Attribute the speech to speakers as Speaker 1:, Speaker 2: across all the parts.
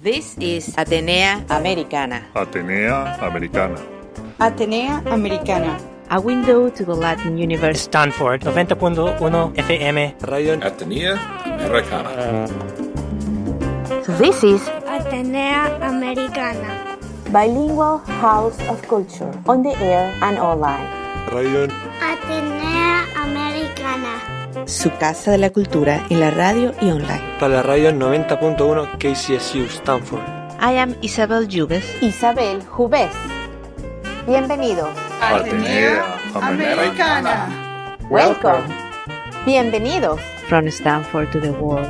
Speaker 1: This is Atenea Americana.
Speaker 2: Atenea Americana.
Speaker 3: Atenea Americana.
Speaker 1: A window to the Latin universe.
Speaker 4: Stanford 90.1 FM.
Speaker 5: Radio Atenea Americana.
Speaker 1: This is
Speaker 6: Atenea Americana.
Speaker 3: Bilingual House of Culture. On the air and online.
Speaker 5: Radio
Speaker 6: Atenea Americana.
Speaker 1: Su casa de la cultura en la radio y online.
Speaker 7: Para la radio 90.1 KCSU Stanford.
Speaker 1: I am Isabel Jubes.
Speaker 3: Isabel Jubes. Bienvenidos.
Speaker 2: Atenea
Speaker 3: Americana. Welcome. Bienvenidos.
Speaker 1: From Stanford to the world.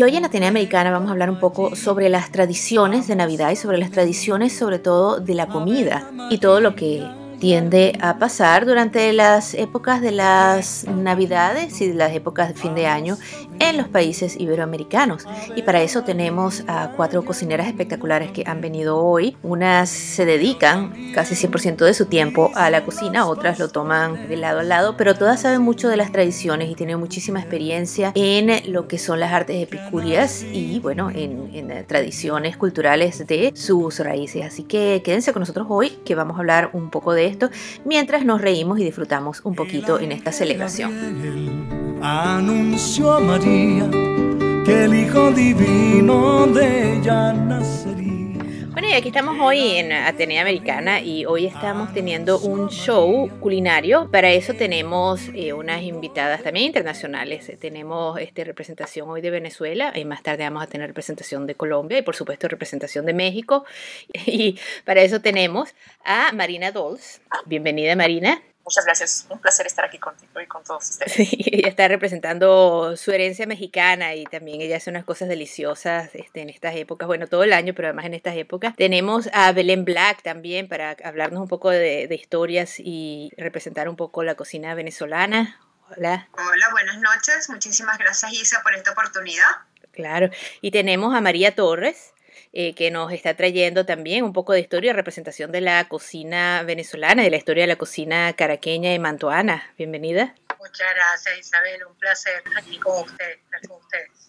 Speaker 1: Y hoy en Atenea Americana vamos a hablar un poco sobre las tradiciones de Navidad y sobre las tradiciones sobre todo de la comida y todo lo que tiende a pasar durante las épocas de las Navidades y de las épocas de fin de año en los países iberoamericanos. Y para eso tenemos a cuatro cocineras espectaculares que han venido hoy. Unas se dedican casi 100% de su tiempo a la cocina, otras lo toman de lado a lado, pero todas saben mucho de las tradiciones y tienen muchísima experiencia en lo que son las artes epicúreas y bueno, en, en tradiciones culturales de sus raíces. Así que quédense con nosotros hoy que vamos a hablar un poco de esto mientras nos reímos y disfrutamos un poquito en esta celebración.
Speaker 8: Anunció a María que el Hijo Divino de ella nacería.
Speaker 1: Bueno, y aquí estamos hoy en Atenea Americana y hoy estamos teniendo un show culinario. Para eso tenemos eh, unas invitadas también internacionales. Eh, Tenemos este, representación hoy de Venezuela y más tarde vamos a tener representación de Colombia y por supuesto representación de México. Y para eso tenemos a Marina Dolls. Bienvenida Marina.
Speaker 9: Muchas gracias. Un placer estar aquí contigo y con todos ustedes.
Speaker 1: Sí, ella está representando su herencia mexicana y también ella hace unas cosas deliciosas este, en estas épocas, bueno, todo el año, pero además en estas épocas. Tenemos a Belén Black también para hablarnos un poco de, de historias y representar un poco la cocina venezolana. Hola.
Speaker 10: Hola, buenas noches. Muchísimas gracias Isa por esta oportunidad.
Speaker 1: Claro. Y tenemos a María Torres. Eh, que nos está trayendo también un poco de historia y representación de la cocina venezolana, de la historia de la cocina caraqueña y mantuana. Bienvenida.
Speaker 10: Muchas gracias Isabel, un placer aquí con ustedes, estar con.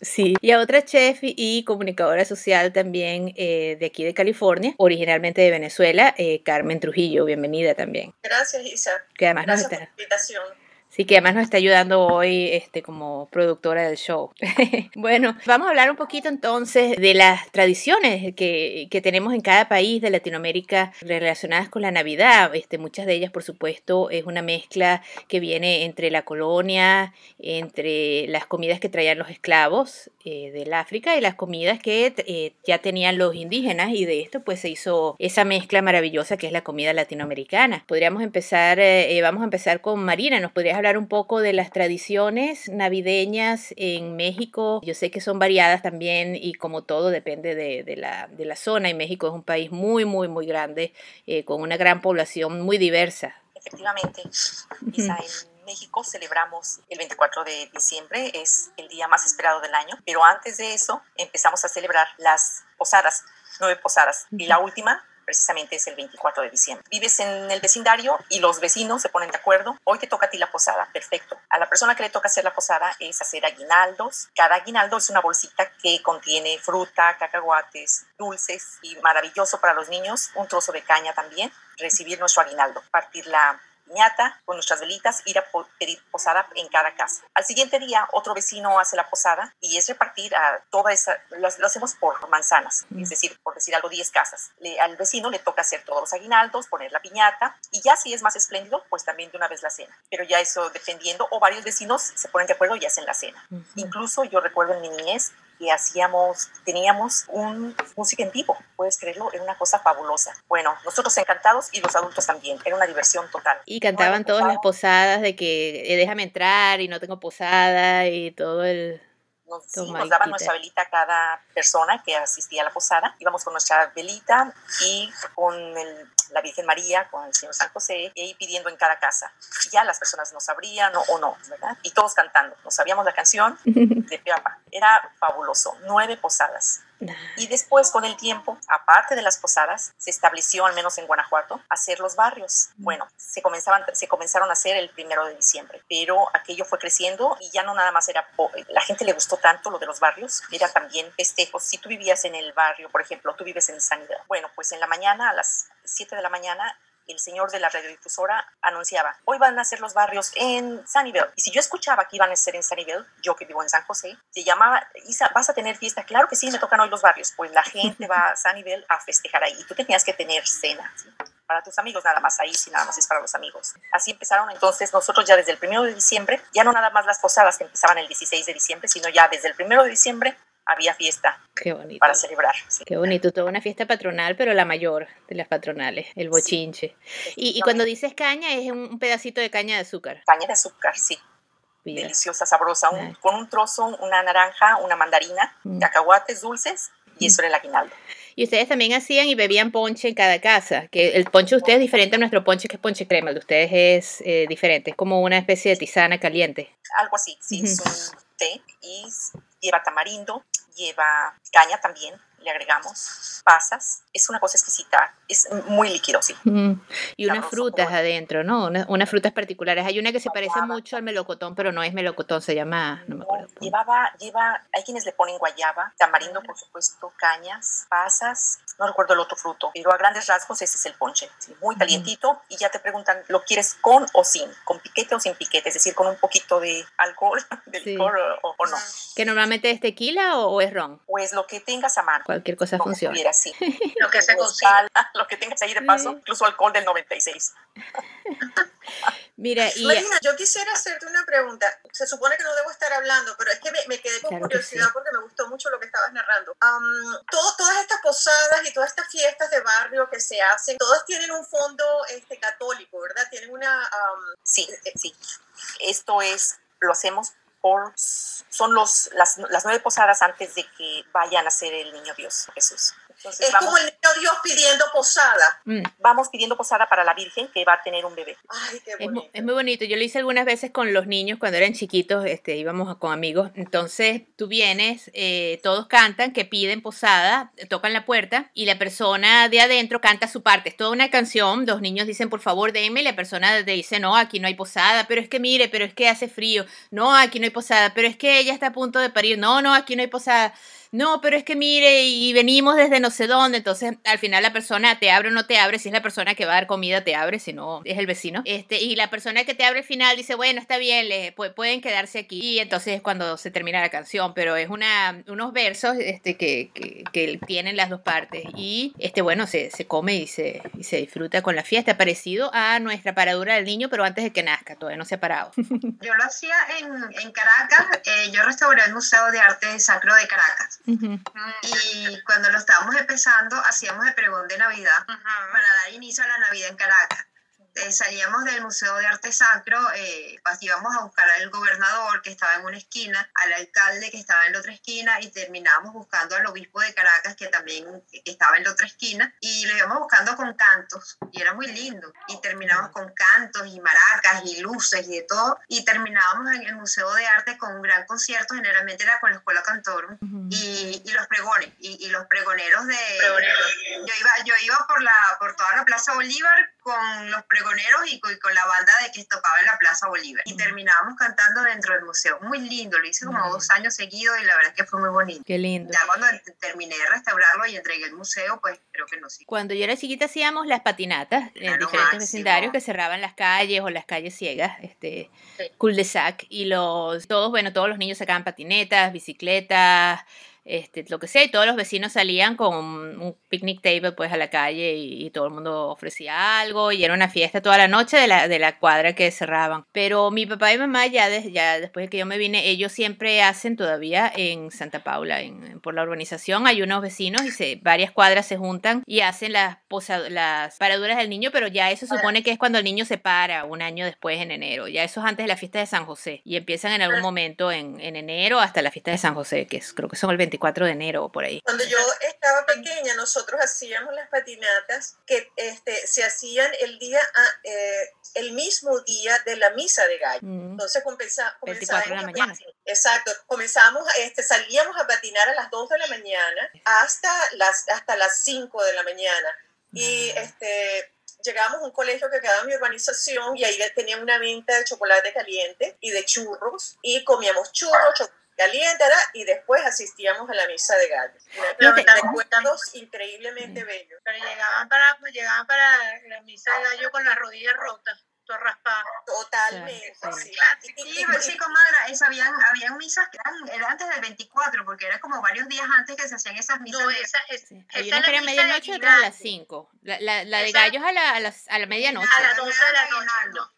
Speaker 1: Sí, y a otra chef y comunicadora social también eh, de aquí de California, originalmente de Venezuela, eh, Carmen Trujillo, bienvenida también.
Speaker 10: Gracias Isa.
Speaker 1: Que además nos
Speaker 10: Gracias por
Speaker 1: está,
Speaker 10: la invitación.
Speaker 1: Sí, que además nos está ayudando hoy este, como productora del show. bueno, vamos a hablar un poquito entonces de las tradiciones que, que tenemos en cada país de Latinoamérica relacionadas con la Navidad. Este, muchas de ellas, por supuesto, es una mezcla que viene entre la colonia, entre las comidas que traían los esclavos eh, del África y las comidas que eh, ya tenían los indígenas y de esto pues se hizo esa mezcla maravillosa que es la comida latinoamericana. Podríamos empezar, eh, eh, vamos a empezar con Marina, ¿nos podrías hablar un poco de las tradiciones navideñas en México? Yo sé que son variadas también y como todo depende de, de la, de la zona y México es un país muy, muy, muy grande eh, con una gran población muy diversa.
Speaker 9: Efectivamente, Isa, en México celebramos el 24 de diciembre, es el día más esperado del año, pero antes de eso empezamos a celebrar las posadas, nueve posadas, y la última precisamente es el 24 de diciembre. Vives en el vecindario y los vecinos se ponen de acuerdo. Hoy te toca a ti la posada, perfecto. A la persona que le toca hacer la posada es hacer aguinaldos. Cada aguinaldo es una bolsita que contiene fruta, cacahuates, dulces y maravilloso para los niños, un trozo de caña también. Recibir nuestro aguinaldo, partir la piñata con nuestras velitas, ir a pedir posada en cada casa. Al siguiente día, otro vecino hace la posada y es repartir a toda esa, lo, lo hacemos por manzanas, es decir, por decir algo, 10 casas. Le- al vecino le toca hacer todos los aguinaldos, poner la piñata y ya si es más espléndido, pues también de una vez la cena. Pero ya eso dependiendo, o varios vecinos se ponen de acuerdo y hacen la cena. Incluso yo recuerdo en mi niñez que hacíamos, teníamos un música en vivo, puedes creerlo, era una cosa fabulosa. Bueno, nosotros encantados y los adultos también, era una diversión total.
Speaker 1: Y cantaban todas las posadas de que eh, déjame entrar y no tengo posada y todo el...
Speaker 9: nos, sí, nos daban nuestra velita a cada persona que asistía a la posada. Íbamos con nuestra velita y con el- la Virgen María, con el Señor San José, y ahí pidiendo en cada casa. Ya las personas nos sabrían o, o no, ¿verdad? Y todos cantando. Nos sabíamos la canción de pe a pa. Era fabuloso. Nueve posadas. Y después, con el tiempo, aparte de las posadas, se estableció, al menos en Guanajuato, hacer los barrios. Bueno, se, comenzaban, se comenzaron a hacer el primero de diciembre, pero aquello fue creciendo y ya no nada más era, la gente le gustó tanto lo de los barrios, era también festejos. Si tú vivías en el barrio, por ejemplo, tú vives en Sanidad, bueno, pues en la mañana, a las 7 la mañana, el señor de la radiodifusora anunciaba, hoy van a ser los barrios en Sunnyvale. Y si yo escuchaba que iban a ser en Sunnyvale, yo que vivo en San José, se llamaba, Isa, ¿vas a tener fiesta? Claro que sí, me tocan hoy los barrios. Pues la gente va a Sunnyvale a festejar ahí. Y tú tenías que tener cena. Para tus amigos nada más, ahí sí nada más es para los amigos. Así empezaron entonces nosotros ya desde el primero de diciembre, ya no nada más las posadas que empezaban el 16 de diciembre, sino ya desde el primero de diciembre había fiesta
Speaker 1: Qué bonito.
Speaker 9: para celebrar. sí.
Speaker 1: Qué bonito, toda una fiesta patronal, pero la mayor de las patronales, el bochinche. Y, y cuando dices caña, es un pedacito de caña de azúcar.
Speaker 9: Caña de azúcar, sí. Deliciosa, sabrosa, un- con un trozo, una naranja, una mandarina,
Speaker 1: Mm.
Speaker 9: cacahuates dulces y eso era el aguinaldo.
Speaker 1: Y ustedes también hacían y bebían ponche en cada casa, que el ponche de ustedes es diferente a nuestro ponche, que es ponche crema, el de ustedes es eh, diferente, es como una especie de tisana caliente.
Speaker 9: Algo así, sí, es un té y lleva tamarindo, lleva caña también, le agregamos pasas. Es una cosa exquisita, es muy líquido, sí.
Speaker 1: Mm. Y unas frutas adentro, ¿no? Una- unas frutas particulares. Hay una que se parece
Speaker 9: Guayaba.
Speaker 1: mucho al melocotón, pero no es melocotón, se llama, no me acuerdo.
Speaker 9: Llevaba, lleva, hay quienes le ponen guayaba, tamarindo, por supuesto, cañas, pasas, no recuerdo el otro fruto, pero a grandes rasgos ese es el ponche, sí, muy calientito y ya te preguntan, ¿lo quieres con o sin? ¿Con piquete o sin piquete? Es decir, con un poquito de alcohol, de
Speaker 1: Sí.
Speaker 9: licor o, o no.
Speaker 1: ¿Que normalmente es tequila o, o es ron?
Speaker 9: Pues lo que tengas a mano.
Speaker 1: Cualquier cosa
Speaker 9: Como
Speaker 1: funciona.
Speaker 9: tuvieras, sí.
Speaker 10: Lo que se consiga.
Speaker 9: lo que tengas ahí de paso, incluso alcohol del 96.
Speaker 1: Mira, y
Speaker 11: Marina, yo quisiera hacerte una pregunta. Se supone que no debo estar hablando, pero es que me, me quedé con
Speaker 1: Claro que
Speaker 11: curiosidad
Speaker 1: sí.
Speaker 11: porque me gustó mucho lo que estabas narrando. Todo- todas estas posadas y todas estas fiestas de barrio que se hacen, todas tienen un fondo este, católico, ¿verdad? Tienen una... am,
Speaker 9: Sí, sí. Esto es, lo hacemos son los, las, las nueve posadas antes de que vayan a ser el niño Dios, Jesús. Entonces
Speaker 11: es
Speaker 9: vamos,
Speaker 11: como el niño Dios pidiendo posada.
Speaker 1: mm,
Speaker 9: vamos pidiendo posada para la Virgen que va a tener un bebé.
Speaker 11: Ay, qué
Speaker 1: es,
Speaker 11: bonito.
Speaker 1: es muy bonito. Yo lo hice algunas veces con los niños cuando eran chiquitos, este, íbamos a- con amigos. Entonces tú vienes, eh, todos cantan, que piden posada, tocan la puerta y la persona de adentro canta su parte. Es toda una canción. Los niños dicen, por favor, denme. Y la persona te dice, no, aquí no hay posada, pero es que mire, pero es que hace frío. No, aquí no hay posada, pero es que ella está a punto de parir. No, no, aquí no hay posada. No, pero es que mire, y venimos desde no sé dónde. Entonces, al final la persona te abre o no te abre. Si es la persona que va a dar comida, te abre. Si no, es el vecino. Este, y la persona que te abre al final dice, bueno, está bien, le, pu- pueden quedarse aquí. Y entonces es cuando se termina la canción. Pero es una, unos versos este, que, que, que tienen las dos partes. Y, este, bueno, se, se come y se, y se disfruta con la fiesta. Parecido a nuestra paradura del niño, pero antes de que nazca. Todavía no se ha parado.
Speaker 12: Yo lo hacía en, en Caracas, eh, yo restauré el Museo de Arte Sacro de Caracas. Y cuando lo estábamos empezando, hacíamos el pregón de Navidad para dar inicio a la Navidad en Caracas. Eh, salíamos del Museo de Arte Sacro, eh, pues, íbamos a buscar al gobernador que estaba en una esquina, al alcalde que estaba en la otra esquina y terminábamos buscando al obispo de Caracas que también estaba en la otra esquina y lo íbamos buscando con cantos y era muy lindo. Y terminamos con cantos y maracas y luces y de todo y terminábamos en el Museo de Arte con un gran concierto, generalmente era con la Escuela Cantorum y, y los pregones y, y los pregoneros de yo iba yo iba por la por toda la Plaza Bolívar con los pregoneros y con, y con la banda de que tocaba en la Plaza Bolívar. Y terminábamos cantando dentro del museo. Muy lindo lo hice como dos años seguidos y la verdad es que fue muy bonito.
Speaker 1: Qué lindo.
Speaker 12: ya cuando terminé de restaurarlo y entregué el museo pues creo que no sí
Speaker 1: Cuando yo era chiquita hacíamos las patinatas en diferentes
Speaker 12: máximo.
Speaker 1: vecindarios que cerraban las calles o las calles ciegas, este cul de sac y los todos, bueno, todos los niños sacaban patinetas, bicicletas, este, lo que sea, y todos los vecinos salían con un picnic table pues a la calle y, todo el mundo ofrecía algo y era una fiesta toda la noche de la, de la cuadra que cerraban. Pero mi papá y mamá ya, ya después de que yo me vine, ellos siempre hacen todavía en Santa Paula, en, por la urbanización, hay unos vecinos y se, varias cuadras se juntan y hacen las, las paraduras del niño, pero ya eso supone que es cuando el niño se para un año después en enero, ya eso es antes de la fiesta de San José y empiezan en algún momento en, en enero hasta la fiesta de San José, que es, creo que son el 24 de enero o por ahí.
Speaker 11: Cuando yo estaba pequeña, nosotros hacíamos las patinatas que este, se hacían el día, ah, eh, el mismo día de la misa de gallo.
Speaker 1: Mm.
Speaker 11: Entonces comenzamos,
Speaker 1: 24 de la mañana.
Speaker 11: Exacto, comenzamos, este, salíamos a patinar a las 2 de la mañana hasta las, hasta las 5 de la mañana. Y este, llegamos a un colegio que quedaba en mi urbanización y ahí tenía una venta de chocolate caliente y de churros y comíamos churros, chocolate caliente, y después asistíamos a la misa de gallo. Recuerdos increíblemente bellos.
Speaker 10: Pero llegaban para, pues, llegaban para la misa de gallo con las rodillas rotas raspada.
Speaker 11: Totalmente.
Speaker 12: Sí, sí, sí, comadre, es, habían, habían misas que eran, antes del 24, porque era como varios días antes que se hacían esas misas.
Speaker 10: No, esa, es,
Speaker 1: sí. Hay una que era medianoche y otra a las 5. La, la, la de gallos a la, a, las, a la medianoche.
Speaker 10: A las 12 de la noche.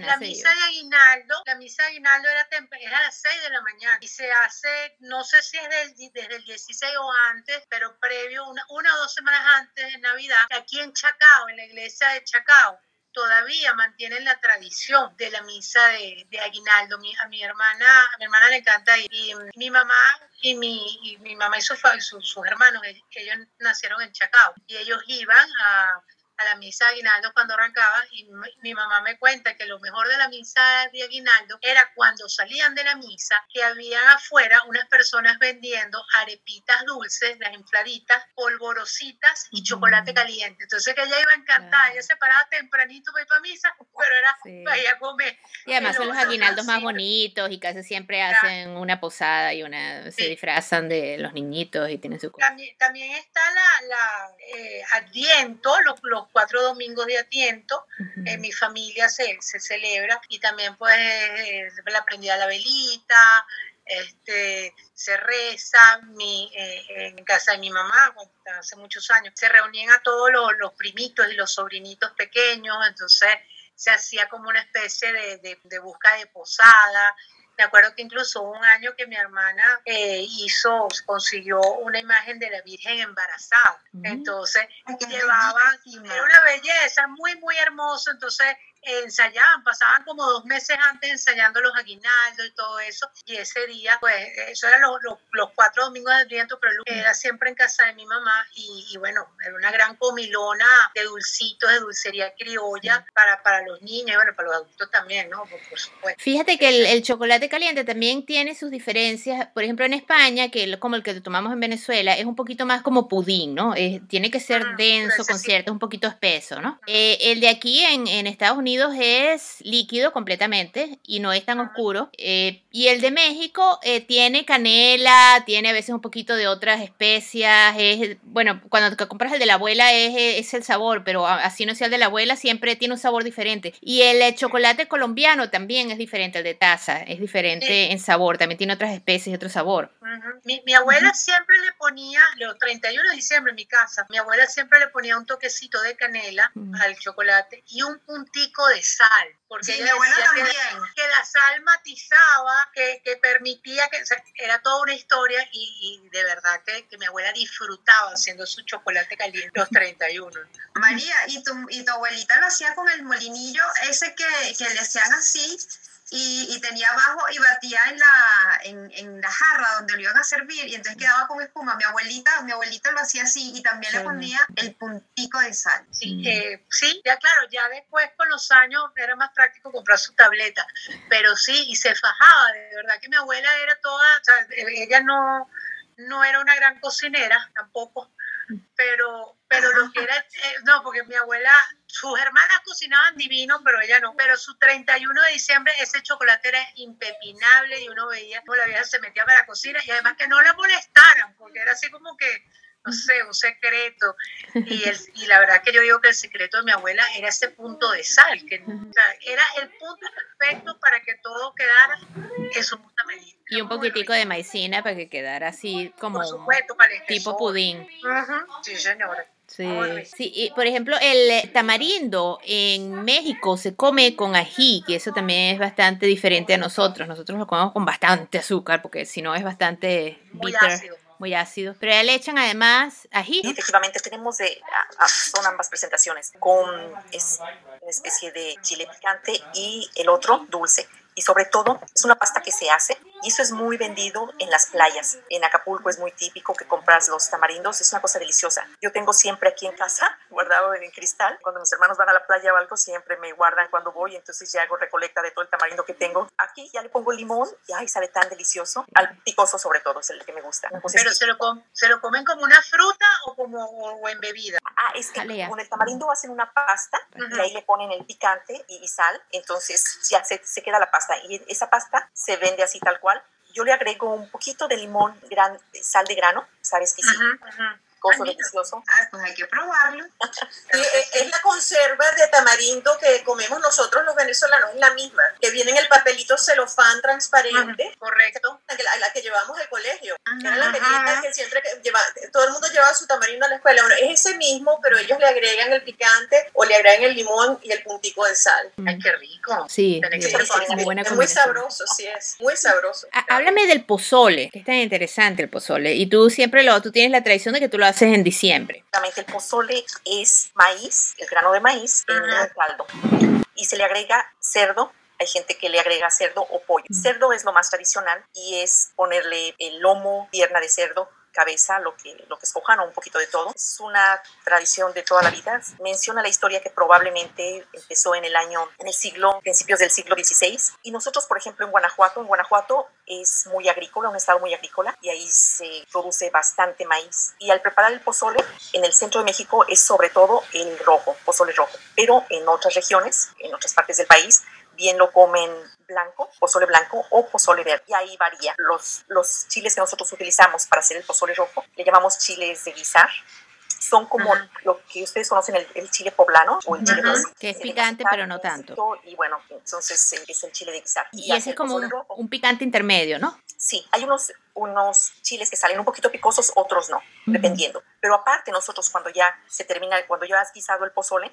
Speaker 10: La, la, misa de aguinaldo, la misa de aguinaldo era, era a las 6 de la mañana y se hace, no sé si es del, desde el 16 o antes, pero previo, una, una o dos semanas antes de Navidad, aquí en Chacao, en la iglesia de Chacao, todavía mantienen la tradición de la misa de, de aguinaldo. Mi, a mi hermana, a mi hermana le encanta ir. Y mi mamá y mi, y mi mamá y sus, sus, sus hermanos, ellos nacieron en Chacao y ellos iban a a la misa de Aguinaldo cuando arrancaba y mi, mamá me cuenta que lo mejor de la misa de Aguinaldo era cuando salían de la misa que habían afuera unas personas vendiendo arepitas dulces, las infladitas, polvorositas y chocolate caliente. Entonces que ella iba encantada, ella se paraba tempranito para ir para misa, pero era para ir a comer.
Speaker 1: Y además son los aguinaldos más bonitos y casi siempre hacen una posada y una se disfrazan de los niñitos y tienen su
Speaker 10: También, también está la, la eh, Adviento, los, los cuatro domingos de atiento, en mi familia se, se, celebra y también pues eh, la prendida la velita, este, se reza mi, eh, en casa de mi mamá, hace muchos años, se reunían a todos los, los, primitos y los sobrinitos pequeños, entonces se hacía como una especie de, de, de busca de posada, me acuerdo que incluso un año que mi hermana eh, hizo, consiguió una imagen de la Virgen embarazada. Entonces, llevaban, era una belleza, muy, muy hermoso. Entonces, ensayaban, pasaban como dos meses antes ensayando los aguinaldos y todo eso, y ese día, pues, eso eran los, los, cuatro domingos del viento, pero era siempre en casa de mi mamá, y, bueno, era una gran comilona de dulcitos, de dulcería criolla para, para los niños, y bueno, para los adultos también, ¿no? Por, supuesto.
Speaker 1: Fíjate que el, el, chocolate caliente también tiene sus diferencias, por ejemplo, en España, que como el que tomamos en Venezuela, es un poquito más como pudín, ¿no? tiene que ser ah, denso, con cierto, un poquito espeso, ¿no? Eh, el de aquí en, en Estados Unidos es líquido completamente y no es tan oscuro. Eh, y el de México eh, tiene canela, tiene a veces un poquito de otras especias. Es, bueno, cuando compras el de la abuela es, es, el sabor, pero así no sea el de la abuela, siempre tiene un sabor diferente. Y el eh, chocolate colombiano también es diferente, el de taza, es diferente en sabor, también tiene otras especies y otro sabor.
Speaker 10: mi, mi, abuela siempre le ponía, los 31 de diciembre en mi casa, mi abuela siempre le ponía un toquecito de canela al chocolate y un puntico de sal, porque ella decía que, la sal matizaba, que, que permitía que era toda una historia y, y de verdad que, que, mi abuela disfrutaba haciendo su chocolate caliente los 31.
Speaker 12: María, ¿y tu, y tu abuelita lo hacía con el molinillo ese que, que le hacían así? y, tenía abajo y batía en la, en, en, la jarra donde lo iban a servir y entonces quedaba con espuma. Mi abuelita, mi abuelita lo hacía así y también le ponía el puntico de sal.
Speaker 10: Sí, mm. eh, sí, ya claro, ya después con los años era más práctico comprar su tableta, pero sí, y se fajaba, de verdad que mi abuela era toda, o sea, ella no, no era una gran cocinera tampoco, pero, pero lo que era, eh, no, porque mi abuela, sus hermanas cocinaban divino, pero ella no. Pero su 31 de diciembre, ese chocolate era impepinable y uno veía cómo la vieja se metía para la cocina y además que no la molestaran, porque era así como que no sé, un secreto. Y, el, y la verdad que yo digo que el secreto de mi abuela era ese punto de sal, que o sea, era el punto perfecto para que todo quedara en su punta medida.
Speaker 1: Y un poquitico de maicena para que quedara así como
Speaker 10: supuesto,
Speaker 1: tipo pudín.
Speaker 10: Sí, señora.
Speaker 1: Sí. sí, y por ejemplo, el eh, tamarindo en México se come con ají, que eso también es bastante diferente a nosotros. Nosotros lo comemos con bastante azúcar, porque si no es bastante
Speaker 10: Muy ácido.
Speaker 1: Muy ácido. Pero ya le echan además ají.
Speaker 9: Y efectivamente tenemos de, a- a- son ambas presentaciones, con es una especie de chile picante y el otro dulce. Y sobre todo es una pasta que se hace y eso es muy vendido en las playas. En Acapulco es muy típico que compras los tamarindos, es una cosa deliciosa. Yo tengo siempre aquí en casa, guardado en cristal, cuando mis hermanos van a la playa o algo, siempre me guardan cuando voy, entonces ya hago recolecta de todo el tamarindo que tengo. Aquí ya le pongo limón y ay, sabe tan delicioso. Al picoso sobre todo es el que me gusta. Entonces,
Speaker 10: Pero se lo, com- se lo comen como una fruta o como o en bebida.
Speaker 9: Ah, es que
Speaker 1: Jalea.
Speaker 9: con el tamarindo hacen una pasta y ahí le ponen el picante y, y sal, entonces ya se, se queda la pasta y esa pasta se vende así tal cual. Yo le agrego un poquito de limón, gran, sal de grano, sabes que sí, coso delicioso.
Speaker 12: Ah, pues hay que probarlo.
Speaker 11: Sí, es, la conserva de tamarindo que comemos nosotros los venezolanos, es la misma, que viene en el papelito celofán transparente.
Speaker 10: Correcto.
Speaker 11: La que, la, que llevamos al colegio. Era la pequeñita que siempre que lleva, todo el mundo llevaba su tamarindo a la escuela. Bueno, es ese mismo, pero ellos le agregan el picante o le agregan el limón y el puntico de sal.
Speaker 10: Ay, qué rico.
Speaker 1: Sí,
Speaker 10: que
Speaker 1: es buena
Speaker 11: muy sabroso, sí es, muy sabroso.
Speaker 1: Há- Háblame del pozole, que es tan interesante el pozole. Y tú siempre lo, tú tienes la tradición de que tú lo haces en diciembre.
Speaker 9: El pozole es maíz, el grano de maíz en un caldo. Y se le agrega cerdo. Hay gente que le agrega cerdo o pollo. Cerdo es lo más tradicional y es ponerle el lomo, pierna de cerdo, cabeza, lo que, lo que escojan o un poquito de todo. Es una tradición de toda la vida. Menciona la historia que probablemente empezó en el año, en el siglo, principios del siglo XVI. Y nosotros, por ejemplo, en Guanajuato, en Guanajuato es muy agrícola, un estado muy agrícola, y ahí se produce bastante maíz. Y al preparar el pozole, en el centro de México es sobre todo el rojo, pozole rojo. Pero en otras regiones, en otras partes del país, bien lo comen blanco, pozole blanco o pozole verde. Y ahí varía. Los, los chiles que nosotros utilizamos para hacer el pozole rojo, le llamamos chiles de guisar. Son como lo que ustedes conocen, el, el chile poblano o el chile
Speaker 1: Ujú.
Speaker 9: dulce.
Speaker 1: Que es picante, pero no tanto.
Speaker 9: Y bueno, entonces eh, es el chile de guisar.
Speaker 1: Y, ese es como un picante intermedio, ¿no?
Speaker 9: Sí, hay unos, unos chiles que salen un poquito picosos, otros no, dependiendo. Pero aparte nosotros cuando ya se termina, cuando ya has guisado el pozole,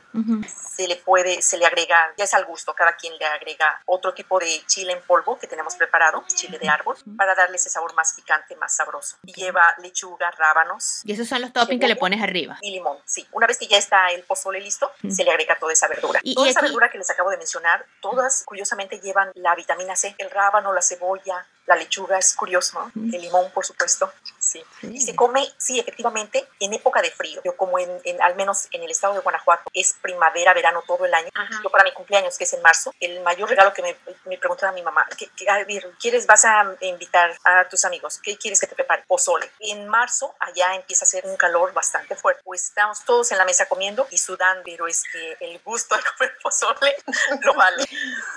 Speaker 9: se le puede, se le agrega, ya es al gusto, cada quien le agrega otro tipo de chile en polvo que tenemos preparado, chile de árbol, para darle ese sabor más picante, más sabroso. Y lleva lechuga, rábanos
Speaker 1: Y esos son los toppings que le pones arriba.
Speaker 9: Y limón. Sí, una vez que ya está el pozole listo, se le agrega toda esa verdura.
Speaker 1: Y-
Speaker 9: toda
Speaker 1: y
Speaker 9: esa
Speaker 1: aquí-
Speaker 9: verdura que les acabo de mencionar, todas curiosamente llevan la vitamina C, el rábano, la cebolla, la lechuga, es curioso, ¿no? El limón, por supuesto. Sí. Y se come, sí, efectivamente, en época de frío. Yo como en, en- al menos en el estado de Guanajuato, es primavera, verano todo el año. Yo para mi cumpleaños, que es en marzo, el mayor regalo que me, me preguntaba mi mamá, ¿qué, qué- a ver, ¿quieres, vas a invitar a tus amigos? ¿Qué quieres que te prepare? Pozole. En marzo, allá empieza a hacer un calor bastante fuerte. Pues estamos todos en la mesa comiendo y sudando, pero es que el gusto de comer pozole lo vale.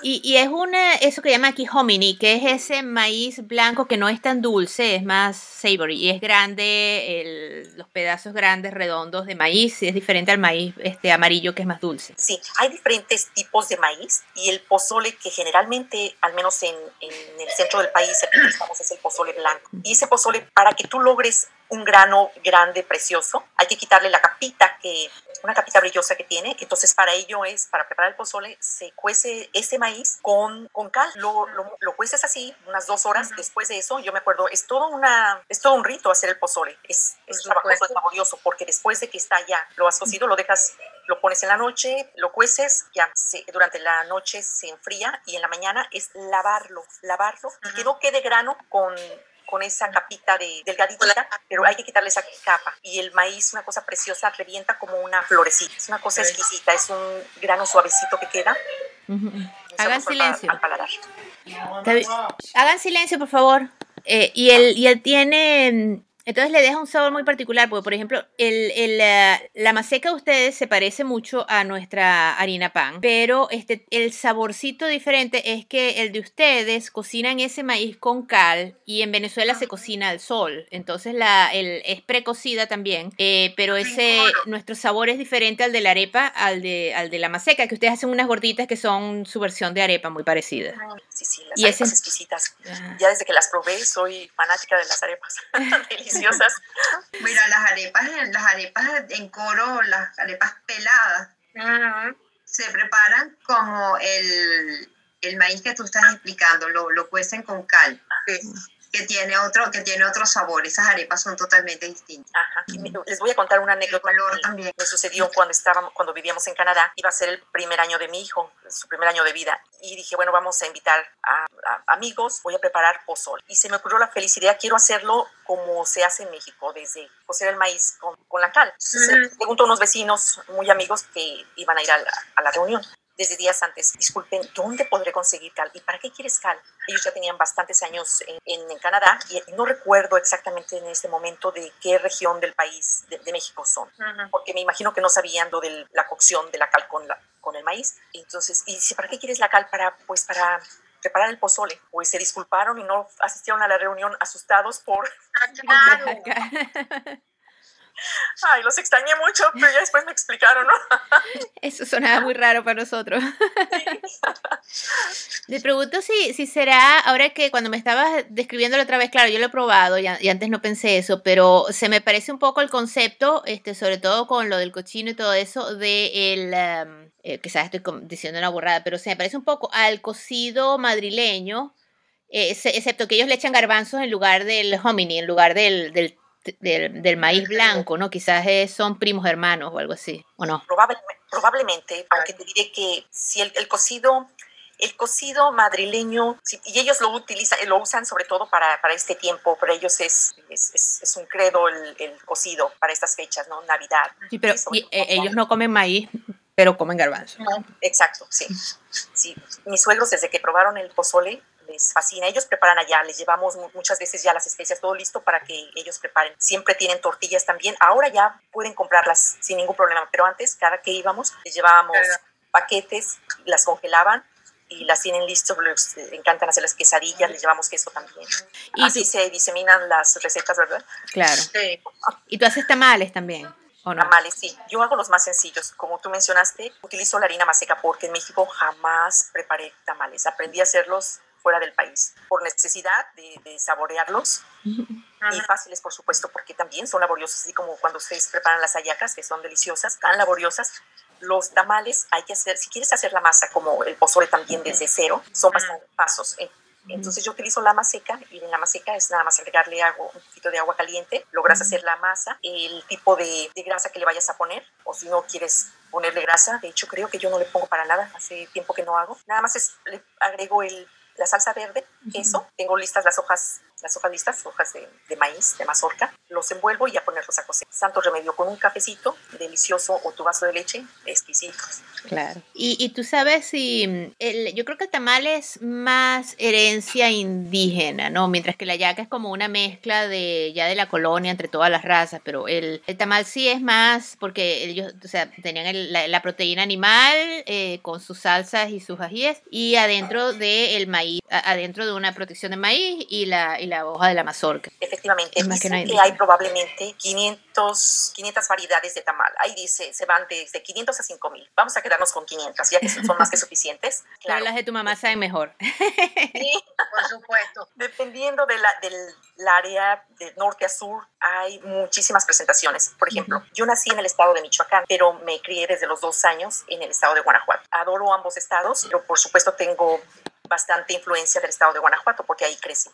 Speaker 1: Y, y es una, eso que llama aquí hominy, que es ese maíz blanco que no es tan dulce, es más savory. Es grande, el- los pedazos grandes, redondos de maíz, es diferente al maíz este amarillo que es más dulce.
Speaker 9: Sí, hay diferentes tipos de maíz y el pozole que generalmente, al menos en, en el centro del país, utilizamos es el pozole blanco. Y ese pozole, para que tú logres un grano grande, precioso, hay que quitarle la capita que una capita brillosa que tiene. Entonces, para ello es, para preparar el pozole, se cuece ese maíz con, con cal. Lo, lo, lo cueces así unas dos horas. Después de eso, yo me acuerdo, es todo, una, es todo un rito hacer el pozole. Es, es trabajoso, es laborioso, porque después de que está ya, lo has cocido, lo dejas lo pones en la noche, lo cueces, ya se- durante la noche se enfría y en la mañana es lavarlo, lavarlo y que no quede grano con, con esa capita de delgadita, pero hay que quitarle esa capa. Y el maíz, una cosa preciosa, revienta como una florecita. Es una cosa exquisita, es un grano suavecito que queda.
Speaker 1: Hagan silencio.
Speaker 9: Al paladar.
Speaker 1: Hagan silencio, por favor. Eh, y él, y él tiene, Entonces le deja un sabor muy particular, porque por ejemplo, el, el, eh, la maseca de ustedes se parece mucho a nuestra harina pan, pero este, el saborcito diferente es que el de ustedes cocinan ese maíz con cal y en Venezuela se cocina al sol, entonces la, el, es precocida también, eh, pero ese, nuestro sabor es diferente al de la arepa, al de, al de la maseca, que ustedes hacen unas gorditas que son su versión de arepa muy parecida.
Speaker 9: Sí, sí, las y arepas exquisitas. Ya desde que las probé soy fanática de las arepas. deliciosas.
Speaker 12: Mira, las arepas, las arepas en coro, las arepas peladas, se preparan como el, el, maíz que tú estás explicando, lo, lo cuecen con cal. Que tiene, otro, que tiene otro sabor, esas arepas son totalmente distintas.
Speaker 9: Ajá. Les voy a contar una anécdota que también. me sucedió cuando, estábamos, cuando vivíamos en Canadá. Iba a ser el primer año de mi hijo, su primer año de vida. Y dije, bueno, vamos a invitar a, amigos, voy a preparar pozol. Y se me ocurrió la felicidad, quiero hacerlo como se hace en México, desde cocer el maíz con, con la cal. Entonces, pregunto a unos vecinos muy amigos que iban a ir a la, a la reunión desde días antes, disculpen, ¿dónde podré conseguir cal? ¿Y para qué quieres cal? Ellos ya tenían bastantes años en, en, Canadá y no recuerdo exactamente en este momento de qué región del país de, México son, porque me imagino que no sabían lo de la cocción de la cal con, la, con el maíz. Entonces, y dice, ¿para qué quieres la cal? Para, pues para preparar el pozole. Pues se disculparon y no asistieron a la reunión asustados por... Ay, los extrañé mucho, pero ya después me explicaron, ¿no?
Speaker 1: Eso sonaba muy raro para nosotros. Me pregunto si, si será, ahora que cuando me estabas describiendo la otra vez, claro, yo lo he probado y, antes no pensé eso, pero se me parece un poco el concepto, este, sobre todo con lo del cochino y todo eso, de el, em, eh, quizás estoy diciendo una borrada, pero se me parece un poco al cocido madrileño, eh, excepto que ellos le echan garbanzos en lugar del hominy, en lugar del, del del, maíz blanco, ¿no? Quizás son primos hermanos o algo así, ¿o no?
Speaker 9: probablemente, aunque te diré que si el, cocido el cocido madrileño, y ellos lo utilizan, lo usan sobre todo para, para este tiempo, para ellos es, es, es, un credo el, el, cocido para estas fechas, ¿no? Navidad.
Speaker 1: Sí, pero eh, ellos no comen maíz, pero comen garbanzo.
Speaker 9: Exacto, sí. sí. Mis suegros, desde que probaron el pozole, les fascina. Ellos preparan allá, les llevamos muchas veces ya las especias, todo listo para que ellos preparen. Siempre tienen tortillas también. Ahora ya pueden comprarlas sin ningún problema, pero antes, cada que íbamos, les llevábamos paquetes, las congelaban y las tienen listos, les encantan hacer las quesadillas, les llevamos queso también. Y Así se diseminan las recetas, ¿verdad?
Speaker 1: Claro. Sí. Y tú haces tamales también. ¿O no?
Speaker 9: Tamales, sí. Yo hago los más sencillos. Como tú mencionaste, utilizo la harina maseca porque en México jamás preparé tamales. Aprendí a hacerlos fuera del país, por necesidad de, saborearlos. Y fáciles, por supuesto, porque también son laboriosos, así como cuando ustedes preparan las hallacas, que son deliciosas, tan laboriosas. Los tamales hay que hacer, si quieres hacer la masa como el pozole también desde cero, son bastantes pasos. Entonces yo utilizo la seca y en la seca es nada más agregarle agua, un poquito de agua caliente, logras hacer la masa, el tipo de, de, grasa que le vayas a poner, o si no quieres ponerle grasa, de hecho creo que yo no le pongo para nada, hace tiempo que no hago, nada más es, le agrego el la salsa verde, queso, tengo listas las hojas, las hojas listas, hojas de, de, maíz, de mazorca, los envuelvo y a ponerlos a cocer. Santo remedio con un cafecito delicioso o tu vaso de leche, exquisitos.
Speaker 1: Claro. Y, y tú sabes si, mm, el, yo creo que el tamal es más herencia indígena, ¿no? Mientras que la yaca es como una mezcla de ya de la colonia entre todas las razas, pero el, el tamal sí es más porque ellos, o sea, tenían el, la, la, proteína animal eh, con sus salsas y sus ajíes y adentro del maíz, adentro de una protección de maíz y la, y la hoja de la mazorca.
Speaker 9: Efectivamente, es que, que hay probablemente 500, 500 variedades de tamal. Ahí dice, se van desde 500 a 5000. Vamos a quedar con 500, ya que son más que suficientes.
Speaker 1: Claro. Pero las de tu mamá saben mejor.
Speaker 9: Sí, por supuesto. Dependiendo de la, del área de norte a sur, hay muchísimas presentaciones. Por ejemplo, yo nací en el estado de Michoacán, pero me crié desde los dos años en el estado de Guanajuato. Adoro ambos estados, pero por supuesto tengo bastante influencia del estado de Guanajuato porque ahí crecí.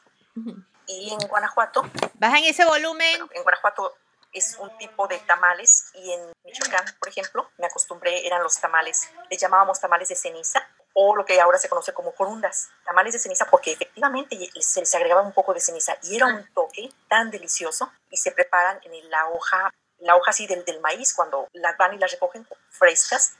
Speaker 9: Y en Guanajuato...
Speaker 1: Bajan ese volumen.
Speaker 9: en Guanajuato es un tipo de tamales y en Michoacán, por ejemplo, me acostumbré, eran los tamales, le llamábamos tamales de ceniza o lo que ahora se conoce como corundas, tamales de ceniza porque efectivamente se les agregaba un poco de ceniza y era un toque tan delicioso y se preparan en la hoja, la hoja así del, del maíz cuando las van y las recogen frescas,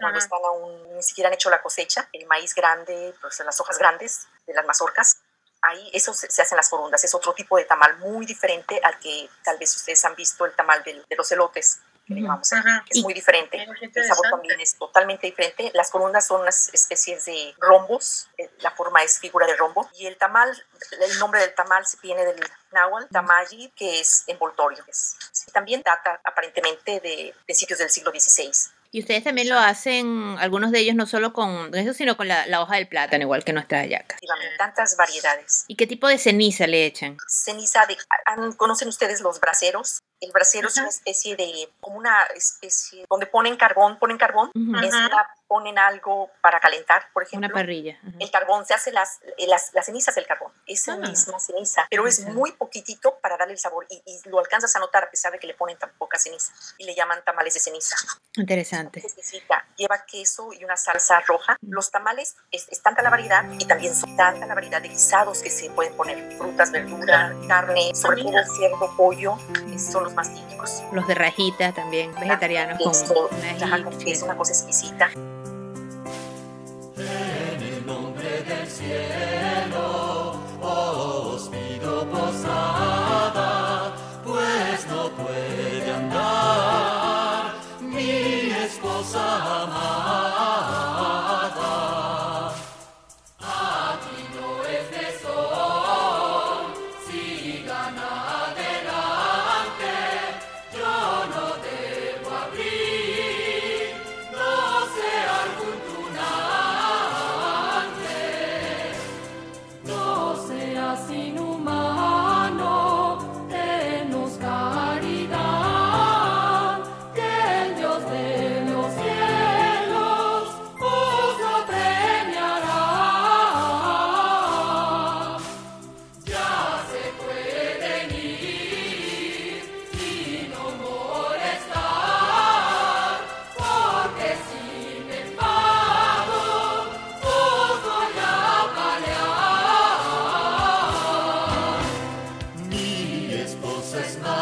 Speaker 9: cuando están aún, ni siquiera han hecho la cosecha, el maíz grande, pues las hojas grandes de las mazorcas, ahí eso se, se hacen las corundas, es otro tipo de tamal muy diferente al que tal vez ustedes han visto el tamal del- de los elotes, que llamamos aquí, que es muy diferente, el sabor también es totalmente diferente. Las corundas son unas especies de rombos, eh, la forma es figura de rombo, y el tamal, el nombre del tamal se viene del náhuatl, tamayi, que es envoltorio. Es- también data aparentemente de principios del siglo XVI.
Speaker 1: Y ustedes también lo hacen, algunos de ellos no solo con eso, sino con la, la hoja del plátano, igual que hallacas.
Speaker 9: Efectivamente, tantas variedades.
Speaker 1: ¿Y qué tipo de ceniza le echan?
Speaker 9: ceniza de... ¿han- ¿Conocen ustedes los braseros? El brasero es una especie de, como una especie, donde ponen carbón, ponen carbón,
Speaker 1: Ujú.
Speaker 9: encima ponen algo para calentar, por ejemplo.
Speaker 1: Una parrilla. ajá.
Speaker 9: El carbón se hace las, las, las cenizas del carbón, esa
Speaker 1: Ah.
Speaker 9: misma ceniza, pero es muy poquitito para darle el sabor y, y lo alcanzas a notar a pesar de que le ponen tan poca ceniza y le llaman tamales de ceniza.
Speaker 1: Interesante.
Speaker 9: ¿Qué significa? Lleva queso y una salsa roja. Los tamales es, es tanta la variedad y también son tanta la variedad de guisados que se pueden poner. Frutas, verdura, carne, sobre todo cerdo, pollo, son los más típicos.
Speaker 1: Los de rajita también, vegetarianos ají,
Speaker 9: con queso, una cosa exquisita.
Speaker 8: En el nombre del cielo os pido posada, pues no puede andar mi esposa amada.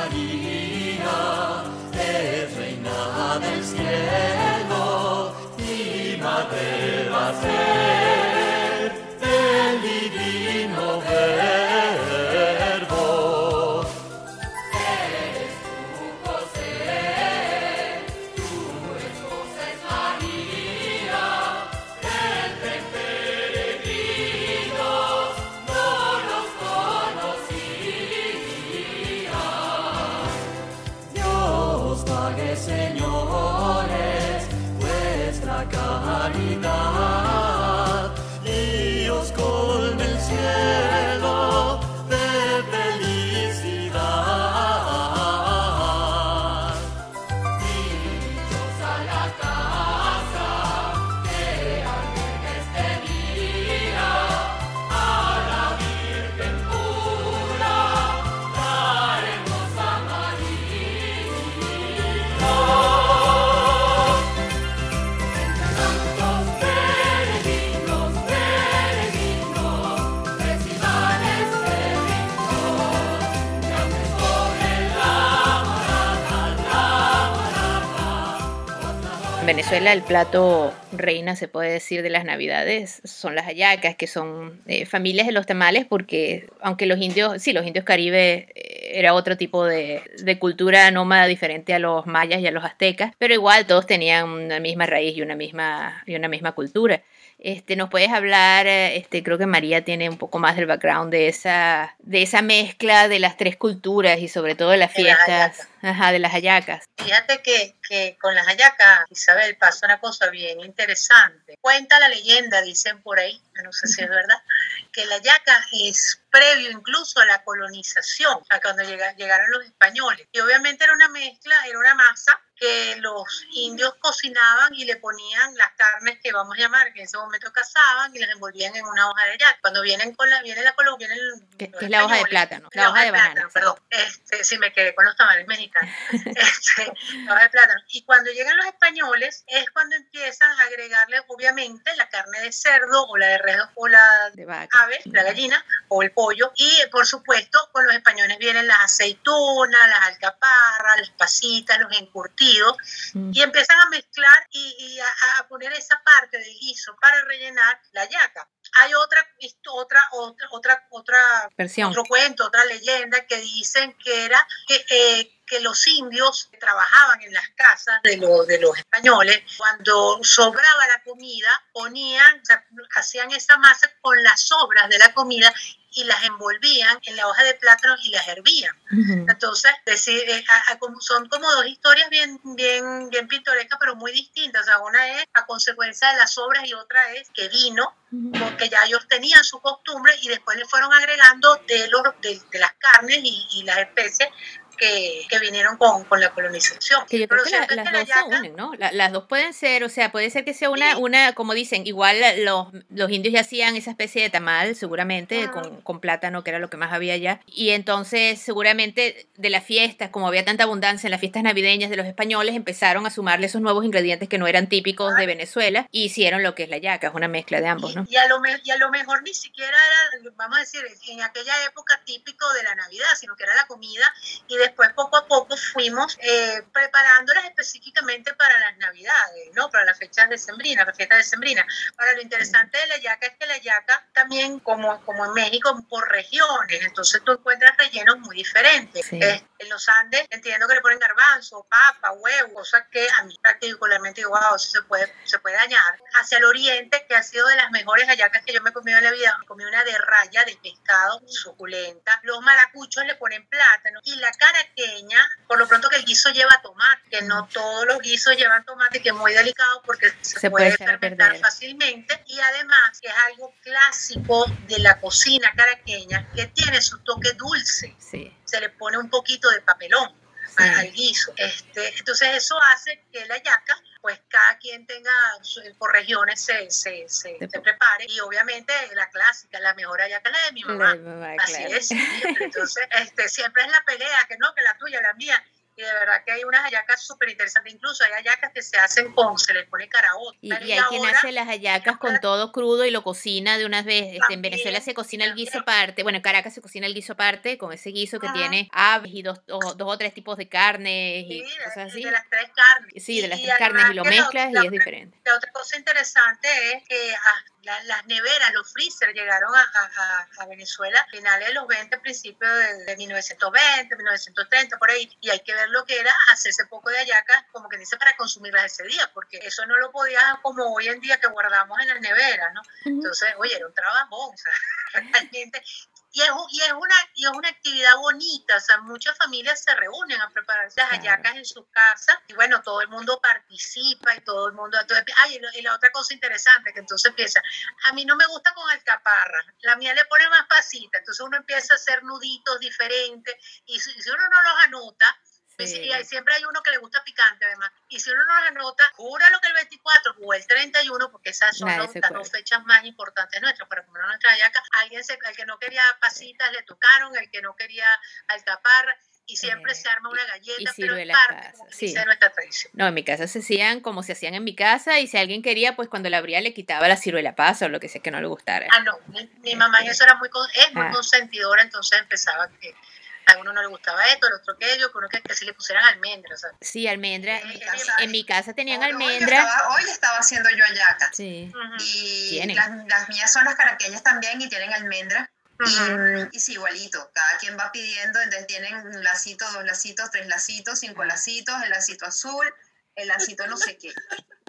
Speaker 8: María, es reina del cielo, mi madre va a ser
Speaker 1: Venezuela el plato reina, se puede decir, de las navidades son las hallacas, que son eh, familias de los tamales, porque aunque los indios, sí, los indios caribe eh, era otro tipo de, de cultura nómada diferente a los mayas y a los aztecas, pero igual todos tenían una misma raíz y una misma, y una misma cultura. Este, ¿Nos puedes hablar? Este, creo que María tiene un poco más del background de esa, de esa mezcla de las tres culturas y sobre todo de las
Speaker 10: De las
Speaker 1: fiestas, ajá, de las hallacas.
Speaker 10: Fíjate que, que con las hallacas, Isabel, pasa una cosa bien interesante. Cuenta la leyenda, dicen por ahí, no sé si es verdad, que la hallaca es previo incluso a la colonización, a cuando llega- llegaron los españoles. Y obviamente era una mezcla, era una masa que los indios cocinaban y le ponían las carnes que vamos a llamar, que en ese momento cazaban y las envolvían en una hoja de hallaca. Cuando vienen con la, viene la colo- vienen
Speaker 1: Que, es la hoja de plátano,
Speaker 10: la,
Speaker 1: la hoja de
Speaker 10: plátano,
Speaker 1: banana.
Speaker 10: perdón. Este, sí, me quedé con los tamales mexicanos. Este, la hoja de plátano. Y cuando llegan los españoles es cuando empiezan a agregarle, obviamente, la carne de cerdo o la de res o la
Speaker 1: De vaca.
Speaker 10: ave, la gallina o el pollo. Y por supuesto, con los españoles vienen las aceitunas, las alcaparras, las pasitas, los encurtidos.
Speaker 1: Mm.
Speaker 10: Y empiezan a mezclar y, y a, a poner esa parte del guiso para rellenar la yaca. hay otra, otra, otra, otra, otra
Speaker 1: Versión.
Speaker 10: otro cuento, otra leyenda que dicen que era que, eh, que los indios que trabajaban en las casas de, los de los españoles, cuando sobraba la comida, ponían, o sea, hacían esa masa con las sobras de la comida y las envolvían en la hoja de plátano y las hervían. Entonces, decir, eh, a- a- como- son como dos historias bien, bien, bien pintorescas, pero muy distintas. O sea, una es a consecuencia de las sobras y otra es que vino, porque ya ellos tenían su costumbre y después le fueron agregando de, los, de, de las carnes y, y las especies que, que vinieron con, con la colonización.
Speaker 1: Que yo creo
Speaker 10: Pero
Speaker 1: que la- las
Speaker 10: que la
Speaker 1: dos se
Speaker 10: yaca-
Speaker 1: unen, ¿no? La- las dos pueden ser, o sea, puede ser que sea una, una como dicen, igual los, los indios ya hacían esa especie de tamal, seguramente, con, con plátano, que era lo que más había allá. Y entonces, seguramente, de las fiestas, como había tanta abundancia en las fiestas navideñas de los españoles, empezaron a sumarle esos nuevos ingredientes que no eran típicos de Venezuela y hicieron lo que es la yaca, es una mezcla de ambos, ¿no?
Speaker 10: Y a, lo me- y a lo mejor ni siquiera era, vamos a decir, en aquella época típico de la Navidad, sino que era la comida y después poco a poco fuimos eh, preparándolas específicamente para las Navidades, ¿no? Para las fechas decembrinas, para fiestas decembrinas. Ahora, lo interesante de la yaca es que la yaca también, como, como en México, por regiones, entonces tú encuentras rellenos muy diferentes.
Speaker 1: Sí.
Speaker 10: Eh, en los Andes entiendo que le ponen garbanzo, papa, huevo, cosas que a mí particularmente digo, wow, eso se puede, se puede dañar. Hacia el oriente, que ha sido de las mejores hallacas que yo me he comido en la vida, me comí una de raya de pescado suculenta. Los maracuchos le ponen plátano y la caraqueña, por lo pronto que el guiso lleva tomate, que no todos los guisos llevan tomate, que es muy delicado porque se,
Speaker 1: Se puede
Speaker 10: puede, fermentar fácilmente. Y además que es algo clásico de la cocina caraqueña que tiene su toque dulce.
Speaker 1: Sí.
Speaker 10: se le pone un poquito de papelón Al guiso. Este, entonces eso hace que la yaca, pues cada quien tenga su- por regiones se, se, se, se prepare. Y obviamente la clásica, la mejor yaca es la de mi mamá. Así
Speaker 1: claro.
Speaker 10: es. siempre. Entonces, este, siempre es la pelea, que no, que la tuya, la mía. Y de verdad que hay unas hallacas súper interesantes. Incluso hay hallacas que se hacen con, se les pone caraota.
Speaker 1: Y, y hay quien hace las hallacas con todo crudo y lo cocina de una vez. Este, en Venezuela se cocina el guiso aparte. Bueno, en Caracas se cocina el guiso aparte con ese guiso que
Speaker 10: Ajá.
Speaker 1: tiene aves y dos, o, dos o tres tipos de carnes y
Speaker 10: Sí,
Speaker 1: cosas así.
Speaker 10: de las tres carnes.
Speaker 1: Sí, de las
Speaker 10: Y
Speaker 1: tres carnes y lo mezclas
Speaker 10: la
Speaker 1: y es diferente.
Speaker 10: La otra cosa interesante es que ah, la- las neveras, los freezer llegaron a, a- a- a Venezuela a finales de los 20, principios de, de 1920, 1930, por ahí. Y hay que ver lo que era hacerse poco de hallacas, como que dice, para consumirlas ese día, porque eso no lo podías como hoy en día que guardamos en las neveras, ¿no? Entonces, oye, era un trabajo, o sea, realmente. Y es, y, es una, y es una actividad bonita, o sea, muchas familias se reúnen a preparar las hallacas en sus casas y bueno, todo el mundo participa y todo el mundo... ay, y la otra cosa interesante que entonces empieza, a mí no me gusta con alcaparra, la mía le pone más pasita, entonces uno empieza a hacer nuditos diferentes y si, si uno no los anota,
Speaker 1: Sí.
Speaker 10: y hay- siempre hay uno que le gusta picante además. Y si uno no los anota, júralo que el 24 o el 31, porque esas son las dos fechas más importantes nuestras para comer nuestra hallaca. Alguien se, el que no quería pasitas le tocaron, el que no quería alcaparra, y siempre
Speaker 1: Eh,
Speaker 10: se arma una
Speaker 1: y
Speaker 10: galleta, pero es
Speaker 1: ciruelas
Speaker 10: parte como
Speaker 1: sí.
Speaker 10: nuestra tradición.
Speaker 1: No, en mi casa se hacían como se hacían en mi casa y si alguien quería, pues cuando la abría le quitaba la ciruela pasa o lo que sea que no le gustara.
Speaker 10: Ah, no, mi, mi mamá en eso era muy, es muy
Speaker 1: Ah.
Speaker 10: consentidora, entonces empezaba que a uno no le gustaba esto, al otro aquello, que uno que, que si le pusieran almendras.
Speaker 1: Sí, almendra.
Speaker 12: En mi
Speaker 1: En, mi casa tenían
Speaker 12: Hoy- Hoy
Speaker 1: almendra.
Speaker 12: estaba, hoy estaba haciendo yo hallacas.
Speaker 1: Sí.
Speaker 12: Y las, las mías son las caraqueñas también y tienen almendras. Y,
Speaker 10: Ujú.
Speaker 12: y sí, igualito, cada quien va pidiendo, entonces tienen un lacito, dos lacitos, tres lacitos, cinco lacitos, el lacito azul, el lacito no sé qué.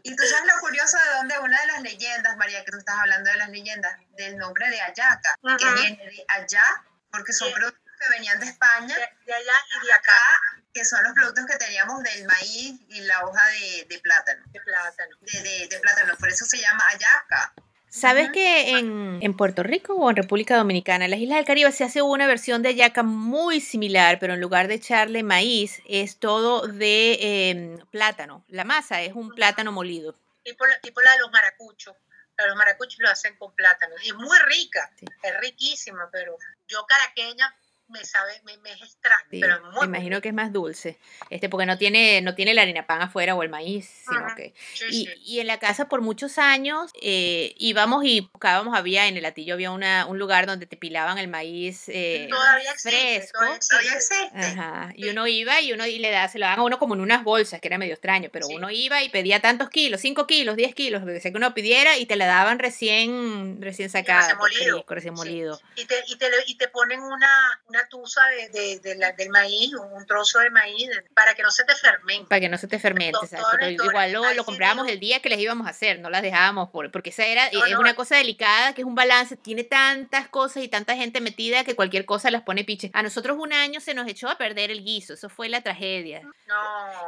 Speaker 12: Y tú sabes lo curioso de dónde una de las leyendas, María, que tú estás hablando de las leyendas, del nombre de Ayaca, que
Speaker 10: Ujú.
Speaker 12: viene de allá, porque son productos que venían de España,
Speaker 10: De, de allá y de acá,
Speaker 12: acá, que son los productos que teníamos del maíz y la hoja de, de plátano,
Speaker 10: de plátano.
Speaker 12: de, de, de plátano, por eso se llama Ayaca.
Speaker 1: ¿Sabes que en, en Puerto Rico o en República Dominicana, en las Islas del Caribe, se hace una versión de hallaca muy similar, pero en lugar de echarle maíz, es todo de em, plátano. La masa es un plátano molido.
Speaker 10: tipo la, tipo la de los maracuchos. La de los maracuchos lo hacen con plátano. Y es muy rica,
Speaker 1: Sí.
Speaker 10: es riquísima, pero yo caraqueña me sabe, me, me es extraño,
Speaker 1: Sí,
Speaker 10: pero muy
Speaker 1: me imagino que es más dulce, este, porque no tiene, no tiene la harina pan afuera o el maíz, sino
Speaker 10: Ajá,
Speaker 1: que
Speaker 10: sí,
Speaker 1: y,
Speaker 10: sí.
Speaker 1: y en la casa por muchos años eh, íbamos y buscábamos, había en el latillo había una, un lugar donde te pilaban el maíz eh,
Speaker 10: Todavía
Speaker 1: fresco.
Speaker 10: todavía
Speaker 12: Todavía
Speaker 10: existe.
Speaker 1: Ajá, y uno iba y uno y le da, se lo daban a uno como en unas bolsas, que era medio extraño, pero uno iba y pedía tantos kilos, 5 kilos, 10 kilos, lo que sea que uno pidiera y te la daban recién, recién sacada,
Speaker 10: recién molido.
Speaker 1: fresco, recién molido.
Speaker 10: Y te, y te, y te ponen una, una tusa de, de, de la- del maíz, un, trozo de maíz, para que no se te fermente.
Speaker 1: Para que no se te fermente,
Speaker 10: To-
Speaker 1: exacto. igual lo, lo comprábamos el día que les íbamos a hacer, no las dejábamos por, porque esa era,
Speaker 10: No,
Speaker 1: es
Speaker 10: no.
Speaker 1: una cosa delicada, que es un balance, tiene tantas cosas y tanta gente metida que cualquier cosa las pone piche. A nosotros un año se nos echó a perder el guiso, eso fue la tragedia.
Speaker 10: No.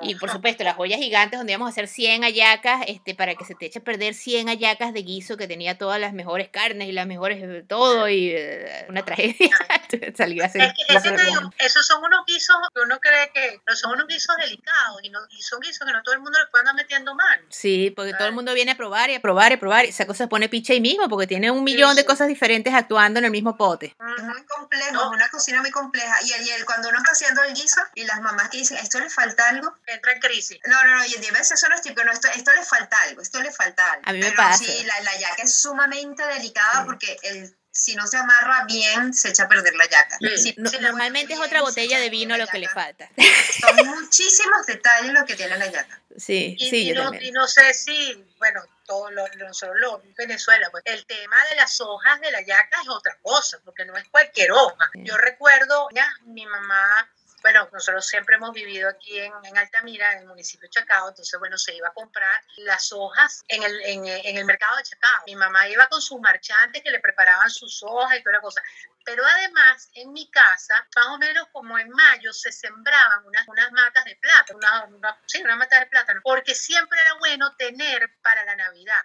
Speaker 1: Y por supuesto, las ollas gigantes donde íbamos a hacer 100 hallacas, este, para que se te eche a perder 100 hallacas de guiso que tenía todas las mejores carnes y las mejores todo y eh, una tragedia. Salí a
Speaker 10: Es que, digo, esos son unos guisos que uno cree que pero son unos guisos delicados y, no, y son guisos que no todo el mundo le puede andar metiendo mano.
Speaker 1: Sí, porque todo el mundo viene a probar y a probar y a probar. Esa cosa se pone picha ahí mismo porque tiene un millón de
Speaker 10: sí.
Speaker 1: cosas diferentes actuando en el mismo pote.
Speaker 12: Es muy complejo,
Speaker 10: No.
Speaker 12: es una cocina muy compleja. Y, el, y el- cuando uno está haciendo el guiso y las mamás que dicen, esto le falta algo.
Speaker 10: Entra en crisis.
Speaker 12: No, no, no, y a veces son los tipos, no, esto, esto le falta algo, esto le falta algo.
Speaker 1: A mí me
Speaker 12: Pero
Speaker 1: pasa.
Speaker 12: sí, la, la yaca es sumamente delicada porque el, si no se amarra bien, se echa a perder la yaca. Si-
Speaker 1: No-
Speaker 12: la
Speaker 1: normalmente es otra botella de vino lo que le falta.
Speaker 12: Son muchísimos detalles lo que tiene la yaca.
Speaker 1: Sí,
Speaker 10: Y,
Speaker 1: sí,
Speaker 10: y
Speaker 1: yo
Speaker 10: no,
Speaker 1: también.
Speaker 10: y no sé si, bueno, todo lo, lo- nosotros lo- Venezuela, pues el tema de las hojas de la yaca es otra cosa, porque no es cualquier hoja. Yo recuerdo, ya, mi mamá, bueno, nosotros siempre hemos vivido aquí en, en Altamira, en el municipio de Chacao, entonces, bueno, se iba a comprar las hojas en el, en, el mercado de Chacao. Mi mamá iba con sus marchantes que le preparaban sus hojas y toda la cosa. Pero además, en mi casa, más o menos como en mayo, se sembraban unas, unas matas de plátano, una, una- sí, unas matas de plátano, porque siempre era bueno tener para la Navidad.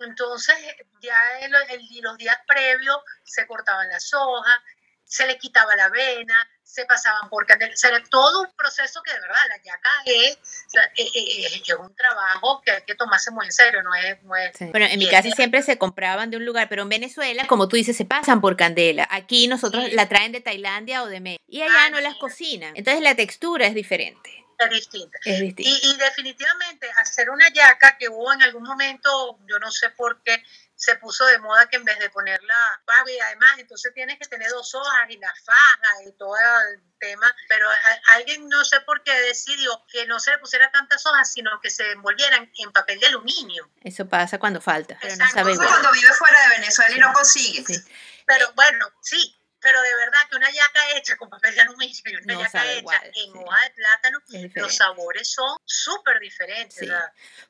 Speaker 10: Entonces, ya en lo- el- los días previos se cortaban las hojas, se le quitaba la avena, se pasaban por candela, o sea, era todo un proceso que de verdad la yaca es, o sea, eh, eh, eh, es un trabajo que hay que tomarse muy en serio, no es... no es-
Speaker 1: Sí. Bueno, en mi casa
Speaker 10: es-
Speaker 1: siempre se compraban de un lugar, pero en Venezuela, como tú dices, se pasan por candela. Aquí nosotros
Speaker 10: Sí.
Speaker 1: la traen de Tailandia o de México. Y allá
Speaker 10: Ah,
Speaker 1: no las cocinan. Entonces la textura es diferente.
Speaker 10: es distinta.
Speaker 1: Es distinta.
Speaker 10: Y, y definitivamente hacer una yaca que hubo en algún momento, yo no sé por qué, se puso de moda que en vez de ponerla, y además entonces tienes que tener dos hojas y la faja y todo el tema, pero a- alguien no sé por qué decidió que no se le pusiera tantas hojas, sino que se envolvieran en papel de aluminio.
Speaker 1: Eso pasa cuando falta, pero no
Speaker 10: Exacto.
Speaker 1: sabe
Speaker 12: Eso
Speaker 1: igual.
Speaker 12: cuando vive fuera de Venezuela y no consigue.
Speaker 1: Sí.
Speaker 10: Pero bueno, sí, pero de verdad que una yaca hecha con papel de aluminio y una
Speaker 1: No
Speaker 10: yaca hecha
Speaker 1: igual,
Speaker 10: en
Speaker 1: sí.
Speaker 10: hoja de plátano, los sabores son súper diferentes.
Speaker 1: Sí.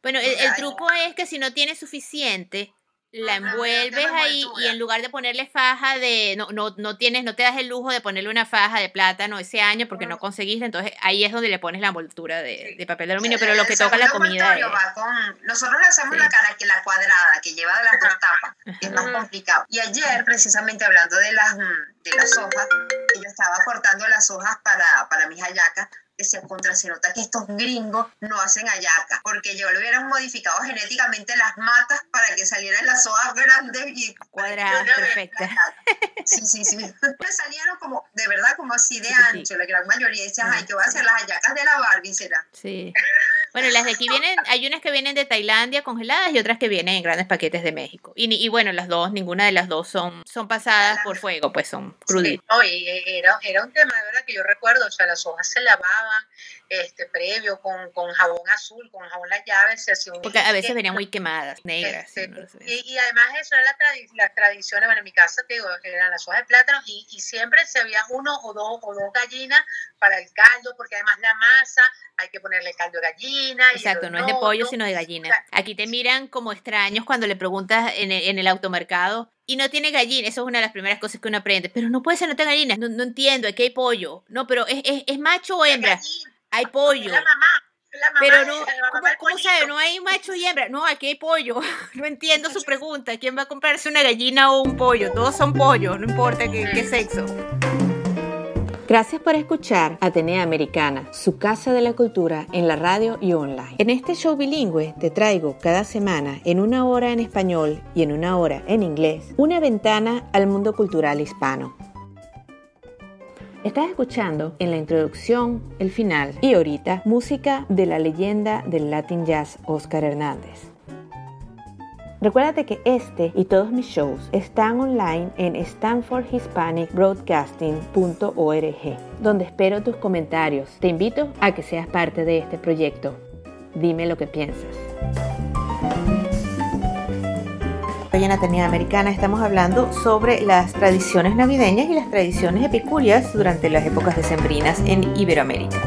Speaker 1: Bueno, el, truco es que si no tienes suficiente, la
Speaker 10: Ajá,
Speaker 1: envuelves ahí y en lugar de ponerle faja de, no, no, no tienes, no te das el lujo de ponerle una faja de plátano ese año porque no conseguiste, entonces ahí es donde le pones la envoltura de, de papel de aluminio, pero lo que toca la comida es...
Speaker 12: envoltorio va con- nosotros le hacemos
Speaker 1: Sí.
Speaker 12: la cara que la cuadrada que lleva las dos tapas, que es más complicado. Y ayer, precisamente hablando de las, mm, de las hojas, yo estaba cortando las hojas para, para mis hallacas, decía, contra se nota que estos gringos no hacen hallacas, porque yo le hubieran modificado genéticamente las matas para que salieran las hojas grandes y
Speaker 1: Cuadradas, perfectas.
Speaker 12: Sí, sí, sí. Me salieron como, de verdad, como así de ancho, la gran mayoría.
Speaker 1: Ah,
Speaker 12: ay, que voy a hacer las hallacas de la Barbie, será.
Speaker 1: Sí. Bueno, las de aquí vienen, hay unas que vienen de Tailandia congeladas y otras que vienen en grandes paquetes de México. Y, y bueno, las dos, ninguna de las dos son, son pasadas por fuego, pues son cruditas.
Speaker 10: No, y eh, era, era un tema de verdad que yo recuerdo, o sea, las hojas se lavaban este, previo con, con jabón azul, con jabón las llaves, se hacía un
Speaker 1: Porque a veces
Speaker 10: que-
Speaker 1: venían muy quemadas, negras.
Speaker 10: este,
Speaker 1: no sé.
Speaker 10: y, y además eso era la tradi- las tradiciones, bueno, en mi casa te digo, eran las hojas de plátano y, y siempre se había uno o dos o dos gallinas para el caldo, porque además la masa hay que ponerle caldo de gallina.
Speaker 1: Exacto, no es de pollo, sino de gallina. Aquí te miran como extraños cuando le preguntas en el, en el automercado y no tiene gallina. Eso es una de las primeras cosas que uno aprende. Pero no puede ser, no tiene gallina. No, no entiendo, aquí hay pollo. No, pero ¿es, es, es macho o hembra?
Speaker 10: gallina,
Speaker 1: Hay pollo.
Speaker 10: La mamá, la mamá,
Speaker 1: Pero no,
Speaker 10: la mamá
Speaker 1: ¿cómo, sabe? No hay macho y hembra. No, aquí hay pollo. No entiendo su pregunta. ¿Quién va a comprarse una gallina o un pollo? Todos son pollos, no importa qué, qué sexo. Gracias por escuchar Atenea Americana, su casa de la cultura en la radio y online. En este show bilingüe te traigo cada semana, en una hora en español y en una hora en inglés, una ventana al mundo cultural hispano. Estás escuchando en la introducción, el final y ahorita música de la leyenda del Latin Jazz Oscar Hernández. Recuérdate que este y todos mis shows están online en stanfordhispanicbroadcasting.org, donde espero tus comentarios. Te invito a que seas parte de este proyecto. Dime lo que piensas. En Atenea Americana estamos hablando sobre las tradiciones navideñas y las tradiciones epicúreas durante las épocas decembrinas en Iberoamérica.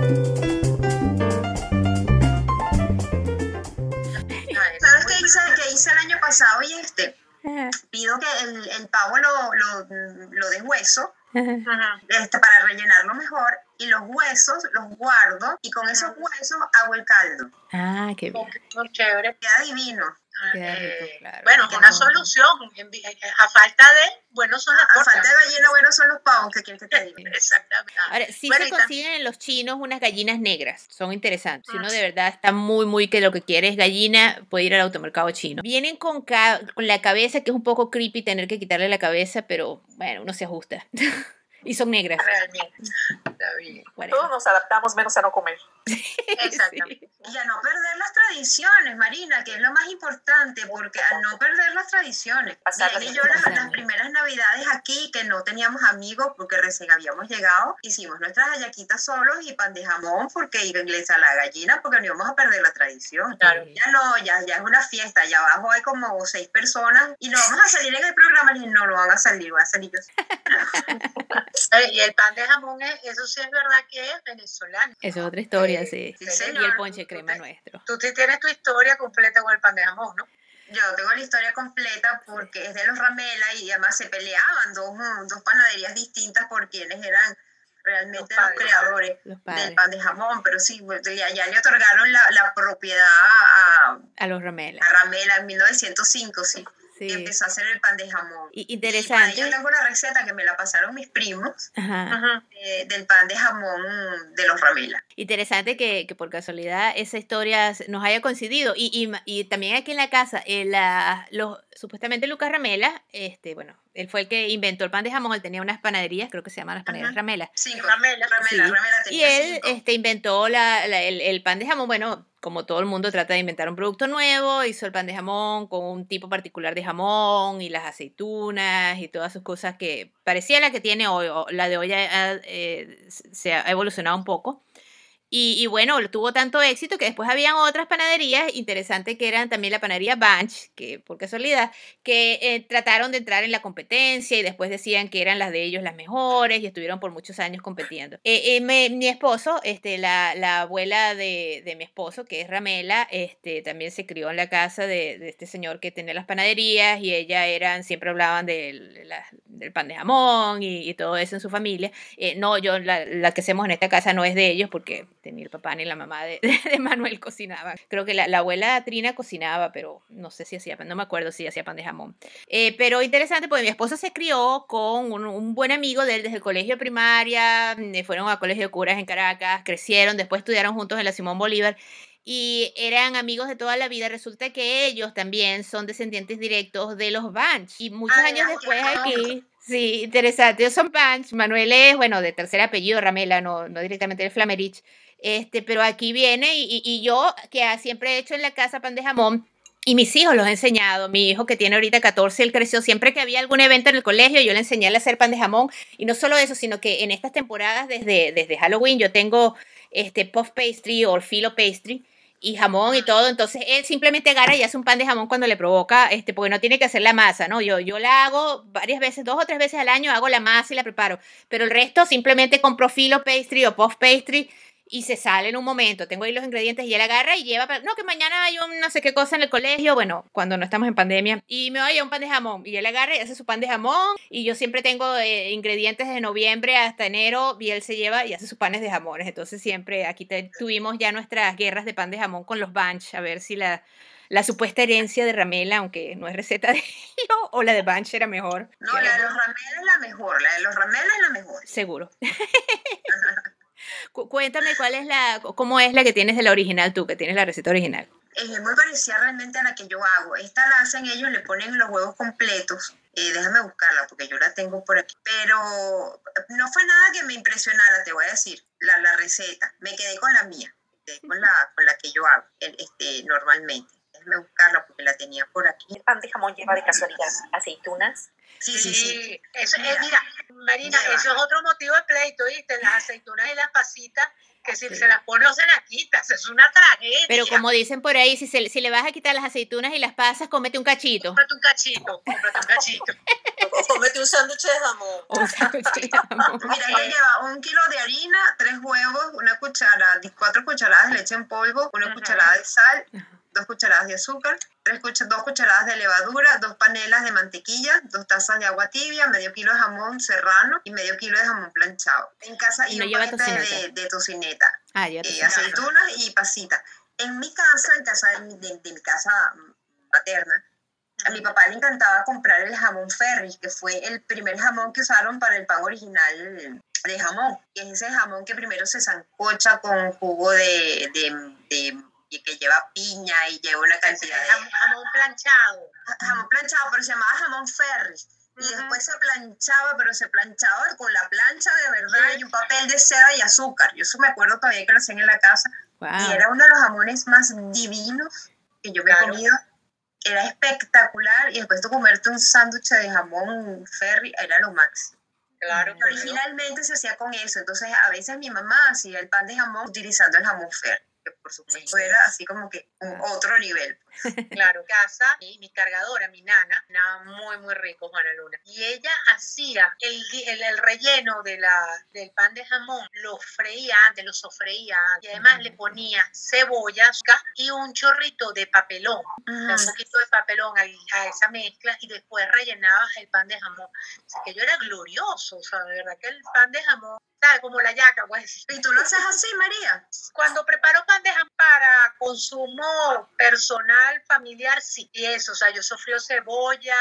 Speaker 12: pasado y este, pido que el, el pavo lo, lo, lo deshueso este, para rellenarlo mejor y los huesos los guardo y con esos huesos hago el caldo.
Speaker 1: Ah, qué bien.
Speaker 10: Muy chévere.
Speaker 12: Queda divino.
Speaker 1: Queda rico,
Speaker 10: Eh,
Speaker 1: claro.
Speaker 10: Bueno, una solución. eh, A falta de, bueno, son las
Speaker 12: A falta de gallina, bueno, son los pavos que quieres que te diga.
Speaker 10: Exactamente.
Speaker 1: Ahora, sí
Speaker 10: Bueno,
Speaker 1: se consiguen en los chinos unas gallinas negras, son interesantes. Si uno de verdad está muy, muy que lo que quiere es gallina, puede ir al automercado chino. Vienen con, ca- con la cabeza, que es un poco creepy tener que quitarle la cabeza, pero bueno, uno se ajusta. y son negras.
Speaker 10: Realmente. Está bien.
Speaker 1: whatever.
Speaker 9: Todos nos adaptamos menos a no comer.
Speaker 10: Exactamente.
Speaker 12: Y a no perder las tradiciones, Marina, que es lo más importante, porque a no perder las tradiciones.
Speaker 9: Pasarlas
Speaker 12: Bien, y yo las, las primeras navidades aquí, que no teníamos amigos porque recién habíamos llegado, hicimos nuestras hallaquitas solos y pan de jamón porque y inglesa la gallina, porque no íbamos a perder la tradición.
Speaker 10: Claro.
Speaker 12: Ya no, ya, ya es una fiesta, allá abajo hay como seis personas y no vamos a salir en el programa, y no, no van a salir, van a salir yo.
Speaker 10: Eh, Y el pan de jamón, es, eso sí es verdad que es venezolano.
Speaker 1: Eso es otra historia, sí.
Speaker 12: Sí,
Speaker 1: y el ponche crema nuestro.
Speaker 10: Tú tienes tu historia completa con el pan de jamón, ¿no?
Speaker 12: Yo tengo la historia completa porque es de los Ramela y además se peleaban dos, dos panaderías distintas por quienes eran realmente
Speaker 10: Los
Speaker 12: creadores
Speaker 1: Los
Speaker 12: del pan de jamón, pero sí, ya, ya le otorgaron la, la propiedad a,
Speaker 1: A los Ramela.
Speaker 12: a Ramela en 1905, sí,
Speaker 1: Sí.
Speaker 12: y empezó a hacer el pan de jamón.
Speaker 1: Y
Speaker 12: Y
Speaker 1: interesante.
Speaker 12: yo tengo la receta que me la pasaron mis primos
Speaker 1: Ajá.
Speaker 12: eh, del pan de jamón de los Ramela.
Speaker 1: Interesante que, que por casualidad esa historia nos haya coincidido. Y, y, y también aquí en la casa, eh, la- los, supuestamente Lucas Ramela, este, bueno, él fue el que inventó el pan de jamón, él tenía unas panaderías, creo que se llaman las panaderías
Speaker 12: Ajá.
Speaker 1: Ramela.
Speaker 12: Cinco.
Speaker 10: Ramela.
Speaker 12: Ramela,
Speaker 1: Sí.
Speaker 12: Ramela
Speaker 1: Y él
Speaker 12: cinco.
Speaker 1: este, inventó la, la- el, el pan de jamón, bueno, como todo el mundo trata de inventar un producto nuevo, hizo el pan de jamón con un tipo particular de jamón y las aceitunas y todas sus cosas que parecía la que tiene hoy, o la de hoy ha, eh, se ha evolucionado un poco. Y, bueno, tuvo tanto éxito que después habían otras panaderías interesantes que eran también la panadería Bunch, que por casualidad, que eh, trataron de entrar en la competencia y después decían que eran las de ellos las mejores y estuvieron por muchos años compitiendo. Eh, eh, mi esposo, este, la, la abuela de, de mi esposo, que es Ramela, este, también se crió en la casa de, de este señor que tenía las panaderías y ella eran, siempre hablaban del, del pan de jamón y, y todo eso en su familia. No, yo la, la que hacemos en esta casa no es de ellos porque ni el papá ni la mamá de, de Manuel cocinaban. Creo que la, la abuela Trina cocinaba, pero no sé si hacía pan, no me acuerdo si hacía pan de jamón. Eh, pero interesante, porque mi esposa se crió con un, un buen amigo de él desde el colegio de primaria, mm, fueron a colegio de curas en Caracas, crecieron, después estudiaron juntos en la Simón Bolívar y eran amigos de toda la vida. Resulta que ellos también son descendientes directos de los Banch. Y muchos
Speaker 12: Ay,
Speaker 1: años después aquí, sí, interesante, ellos son Banch. Manuel es, bueno, de tercer apellido, Ramela, no, no directamente de Flamerich. Este, pero aquí viene y, y- yo, que siempre he hecho en la casa pan de jamón, y mis hijos los he enseñado. Mi hijo que tiene ahorita 14, él creció siempre que había algún evento en el colegio, yo le enseñé a hacer pan de jamón. Y no solo eso, sino que en estas temporadas desde, desde Halloween yo tengo este puff pastry o filo pastry y jamón y todo. Entonces él simplemente agarra y hace un pan de jamón cuando le provoca, este, porque no tiene que hacer la masa, ¿no? Yo, yo la hago varias veces, dos o tres veces al año, hago la masa y la preparo. Pero el resto simplemente compro filo pastry o puff pastry y se sale en un momento. Tengo ahí los ingredientes y él agarra y lleva, para- no, que mañana hay un no sé qué cosa en el colegio, bueno, cuando no estamos en pandemia, y me voy a un pan de jamón. Y él agarra y hace su pan de jamón, y yo siempre tengo eh, ingredientes de noviembre hasta enero, y él se lleva y hace sus panes de jamones. Entonces siempre aquí te- tuvimos ya nuestras guerras de pan de jamón con los Bunch, a ver si la, la supuesta herencia de Ramela, aunque no es receta de ellos, o la de Bunch era mejor.
Speaker 12: No, la de los Ramela es la mejor, la de los Ramela es la mejor.
Speaker 1: Seguro. Cu- Cuéntame cuál es la, cómo es la que tienes de la original tú, que tienes la receta original.
Speaker 12: Es muy parecida realmente a la que yo hago. Esta la hacen ellos, le ponen los huevos completos Eh, déjame buscarla porque yo la tengo por aquí. Pero no fue nada que me impresionara, te voy a decir, la, la receta. Me quedé con la mía, me quedé con la, con la que yo hago este, normalmente. Déjame buscarla porque la tenía por aquí.
Speaker 9: ¿El pan de jamón lleva de casualidad aceitunas?
Speaker 12: Sí, sí, sí.
Speaker 10: Eso, eh, mira, Marina, eso es otro motivo de pleito, ¿viste? Las aceitunas y las pasitas que si se las pone o se las quitas, es una tragedia.
Speaker 1: Pero como dicen por ahí, si, se, si le vas a quitar las aceitunas y las pasas, cómete un cachito.
Speaker 10: Cómete un cachito, cómete un cachito.
Speaker 11: o cómete un sándwich de jamón.
Speaker 1: Un sándwich de jamón.
Speaker 12: Mira, ella lleva un kilo de harina, tres huevos, una cucharada, cuatro cucharadas de leche en polvo, una cucharada de sal, dos cucharadas de azúcar, tres cucha- dos cucharadas de levadura, dos panelas de mantequilla, dos tazas de agua tibia, medio kilo de jamón serrano y medio kilo de jamón planchado. En casa
Speaker 1: Y no
Speaker 12: un paquete de,
Speaker 1: tocineta.
Speaker 12: de tocineta,
Speaker 1: Ah,
Speaker 12: eh, aceitunas y pasita. En mi casa, en casa de, mi- de- de mi casa materna, a mi papá le encantaba comprar el jamón Ferry, que fue el primer jamón que usaron para el pan original de jamón, que es ese jamón que primero se sancocha con jugo de, de- de- y que lleva piña y lleva una cantidad de
Speaker 10: Jamón, jamón planchado.
Speaker 12: jamón planchado, pero se llamaba jamón Ferry. Y después se planchaba, pero se planchaba con la plancha de verdad y un papel de seda y azúcar. Yo eso me acuerdo todavía que lo hacían en la casa. Y
Speaker 1: Wow.
Speaker 12: era uno de los jamones más divinos que yo me he
Speaker 10: Claro.
Speaker 12: comido. Era espectacular. Y después de comerte un sándwich de jamón ferry, era lo máximo.
Speaker 10: Claro,
Speaker 12: Y Originalmente se hacía con eso. Entonces, a veces mi mamá hacía el pan de jamón utilizando el jamón ferry. Que por supuesto era así como que un otro nivel.
Speaker 10: Claro, casa y mi cargadora, mi nana, nada muy, muy rico, Juana Luna. Y ella hacía el, el, el relleno de la, del pan de jamón, lo freía antes, lo sofreía antes, y además le ponía cebolla y un chorrito de papelón, un poquito de papelón al- a, esa mezcla, y después rellenaba el pan de jamón. Así que yo era glorioso, o sea, de verdad que el pan de jamón, ¿sabes? Como la yaca, pues.
Speaker 12: ¿Y tú lo haces así, María?
Speaker 10: Cuando preparo pan de jamón para consumo personal, familiar, sí. Y eso, o sea, yo sofrío cebolla,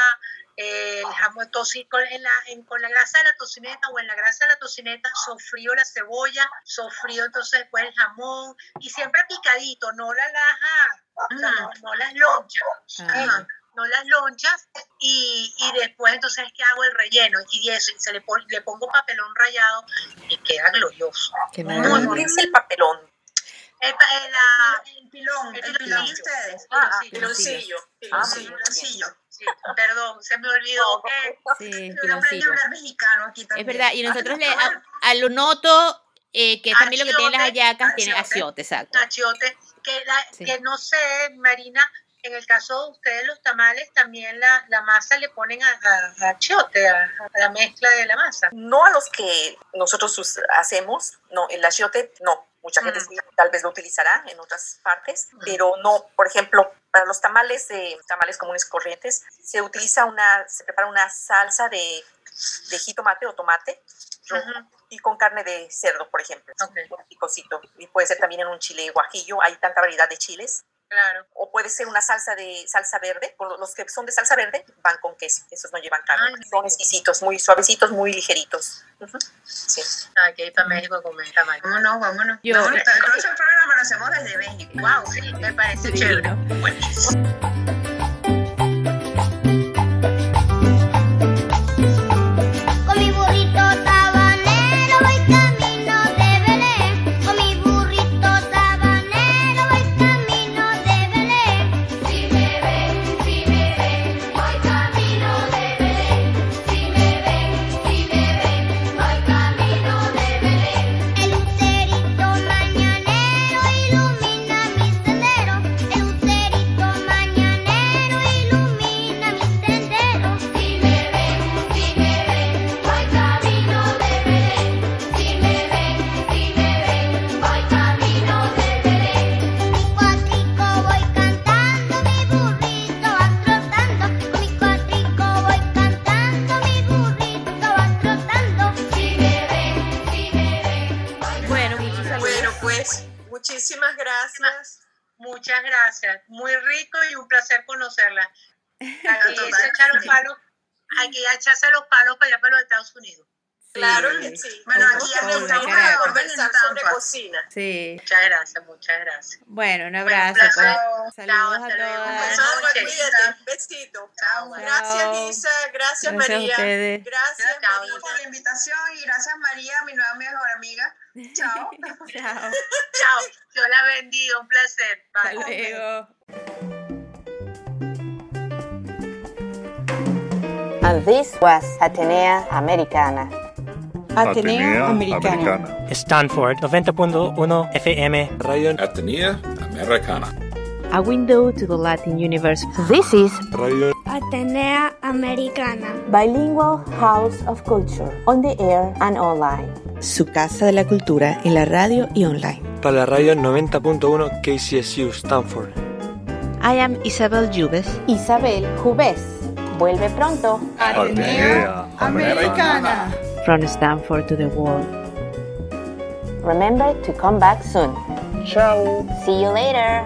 Speaker 10: eh, el jamón con, en la, en- con la grasa de la tocineta o en la grasa de la tocineta sofrío la cebolla, sofrío entonces después el jamón y siempre picadito, no la laja, o sea, no, no las lonchas.
Speaker 1: Ah.
Speaker 10: ¿ok? no las lonchas y, y después entonces es que hago el relleno y eso, y se le, pon- le pongo papelón rallado y queda glorioso.
Speaker 1: Qué
Speaker 10: Muy,
Speaker 9: ¿Qué es el papelón?
Speaker 10: El, la-
Speaker 12: El pilón, el
Speaker 10: El
Speaker 12: pilón de ustedes.
Speaker 10: Ah,
Speaker 11: Piloncillo.
Speaker 9: Ah,
Speaker 11: piloncillo.
Speaker 12: Piloncillo.
Speaker 10: sí, perdón, se me olvidó que
Speaker 1: Sí,
Speaker 12: Yo aprendí a hablar mexicano aquí
Speaker 1: Es
Speaker 12: también.
Speaker 1: verdad, y nosotros le,
Speaker 12: Ah,
Speaker 1: a, al noto, eh, que es también lo que tienen las hallacas, tiene
Speaker 12: achiote.
Speaker 1: exacto.
Speaker 10: achiote, que, la-
Speaker 1: Sí.
Speaker 10: que no sé, Marina, en el caso de ustedes los tamales también la, la masa le ponen a, a- a achiote, a, a la mezcla de la masa.
Speaker 9: No a los que nosotros hacemos, no, el achiote no. Mucha gente
Speaker 10: Mm.
Speaker 9: sí, tal vez lo utilizará en otras partes, pero no, por ejemplo, para los tamales de tamales comunes corrientes, se utiliza una, se prepara una salsa de, de jitomate o tomate y con carne de cerdo, por ejemplo,
Speaker 10: Ok.
Speaker 9: un picocito. Y puede ser también en un chile guajillo, hay tanta variedad de chiles.
Speaker 10: Claro.
Speaker 9: O puede ser una salsa de salsa verde, con los que son de salsa verde van con queso, esos no llevan carne,
Speaker 10: Ay,
Speaker 9: son exquisitos, muy suavecitos, muy ligeritos. Ujú. Sí.
Speaker 10: Hay que ir para México a comer tamales.
Speaker 12: Vámonos, vámonos.
Speaker 1: Yo-
Speaker 12: Vámonos, el próximo programa lo hacemos desde México.
Speaker 10: Wow, sí, me parece chévere. Buenísimo.
Speaker 6: Con
Speaker 10: Muchas gracias. Muy rico y un placer conocerla. Aquí se echa los palos, aquí ya echarse los palos para allá para los Estados Unidos.
Speaker 11: Claro que sí.
Speaker 12: Bueno, aquí
Speaker 11: que
Speaker 12: estamos
Speaker 11: reunirnos
Speaker 12: de
Speaker 11: a
Speaker 12: orden
Speaker 11: conversar sobre cocina.
Speaker 1: Sí.
Speaker 10: Muchas gracias, muchas gracias.
Speaker 1: Bueno, un
Speaker 10: Bueno,
Speaker 1: abrazo.
Speaker 10: un placer.
Speaker 1: Saludos a todas.
Speaker 11: Sandra,
Speaker 10: noches.
Speaker 11: cuídate. Besito.
Speaker 12: Chao.
Speaker 11: Gracias, Isa. Gracias,
Speaker 1: Gracias a
Speaker 11: María.
Speaker 1: ustedes.
Speaker 11: Gracias,
Speaker 12: Chao
Speaker 11: María.
Speaker 12: por la invitación y gracias María, mi nueva mejor amiga. Chao.
Speaker 1: Chao.
Speaker 10: Chao. Dios la bendiga, un placer.
Speaker 1: Hasta luego.
Speaker 3: And this was Atenea Americana.
Speaker 2: Atenea Americana.
Speaker 4: Stanford 90.1 FM.
Speaker 7: Radio
Speaker 5: Atenea Americana.
Speaker 1: A window to the Latin universe. This is
Speaker 7: Radio
Speaker 6: Atenea Americana.
Speaker 3: Bilingual House of Culture. On the air and online.
Speaker 13: Su casa de la cultura en la radio y online.
Speaker 7: para la radio 90.1 KCSU Stanford.
Speaker 1: I am Isabel Jubes.
Speaker 3: Isabel Jubes. Vuelve pronto.
Speaker 2: Atenea Americana.
Speaker 1: From Stanford to the world.
Speaker 3: Remember to come back soon.
Speaker 7: Ciao.
Speaker 3: See you later.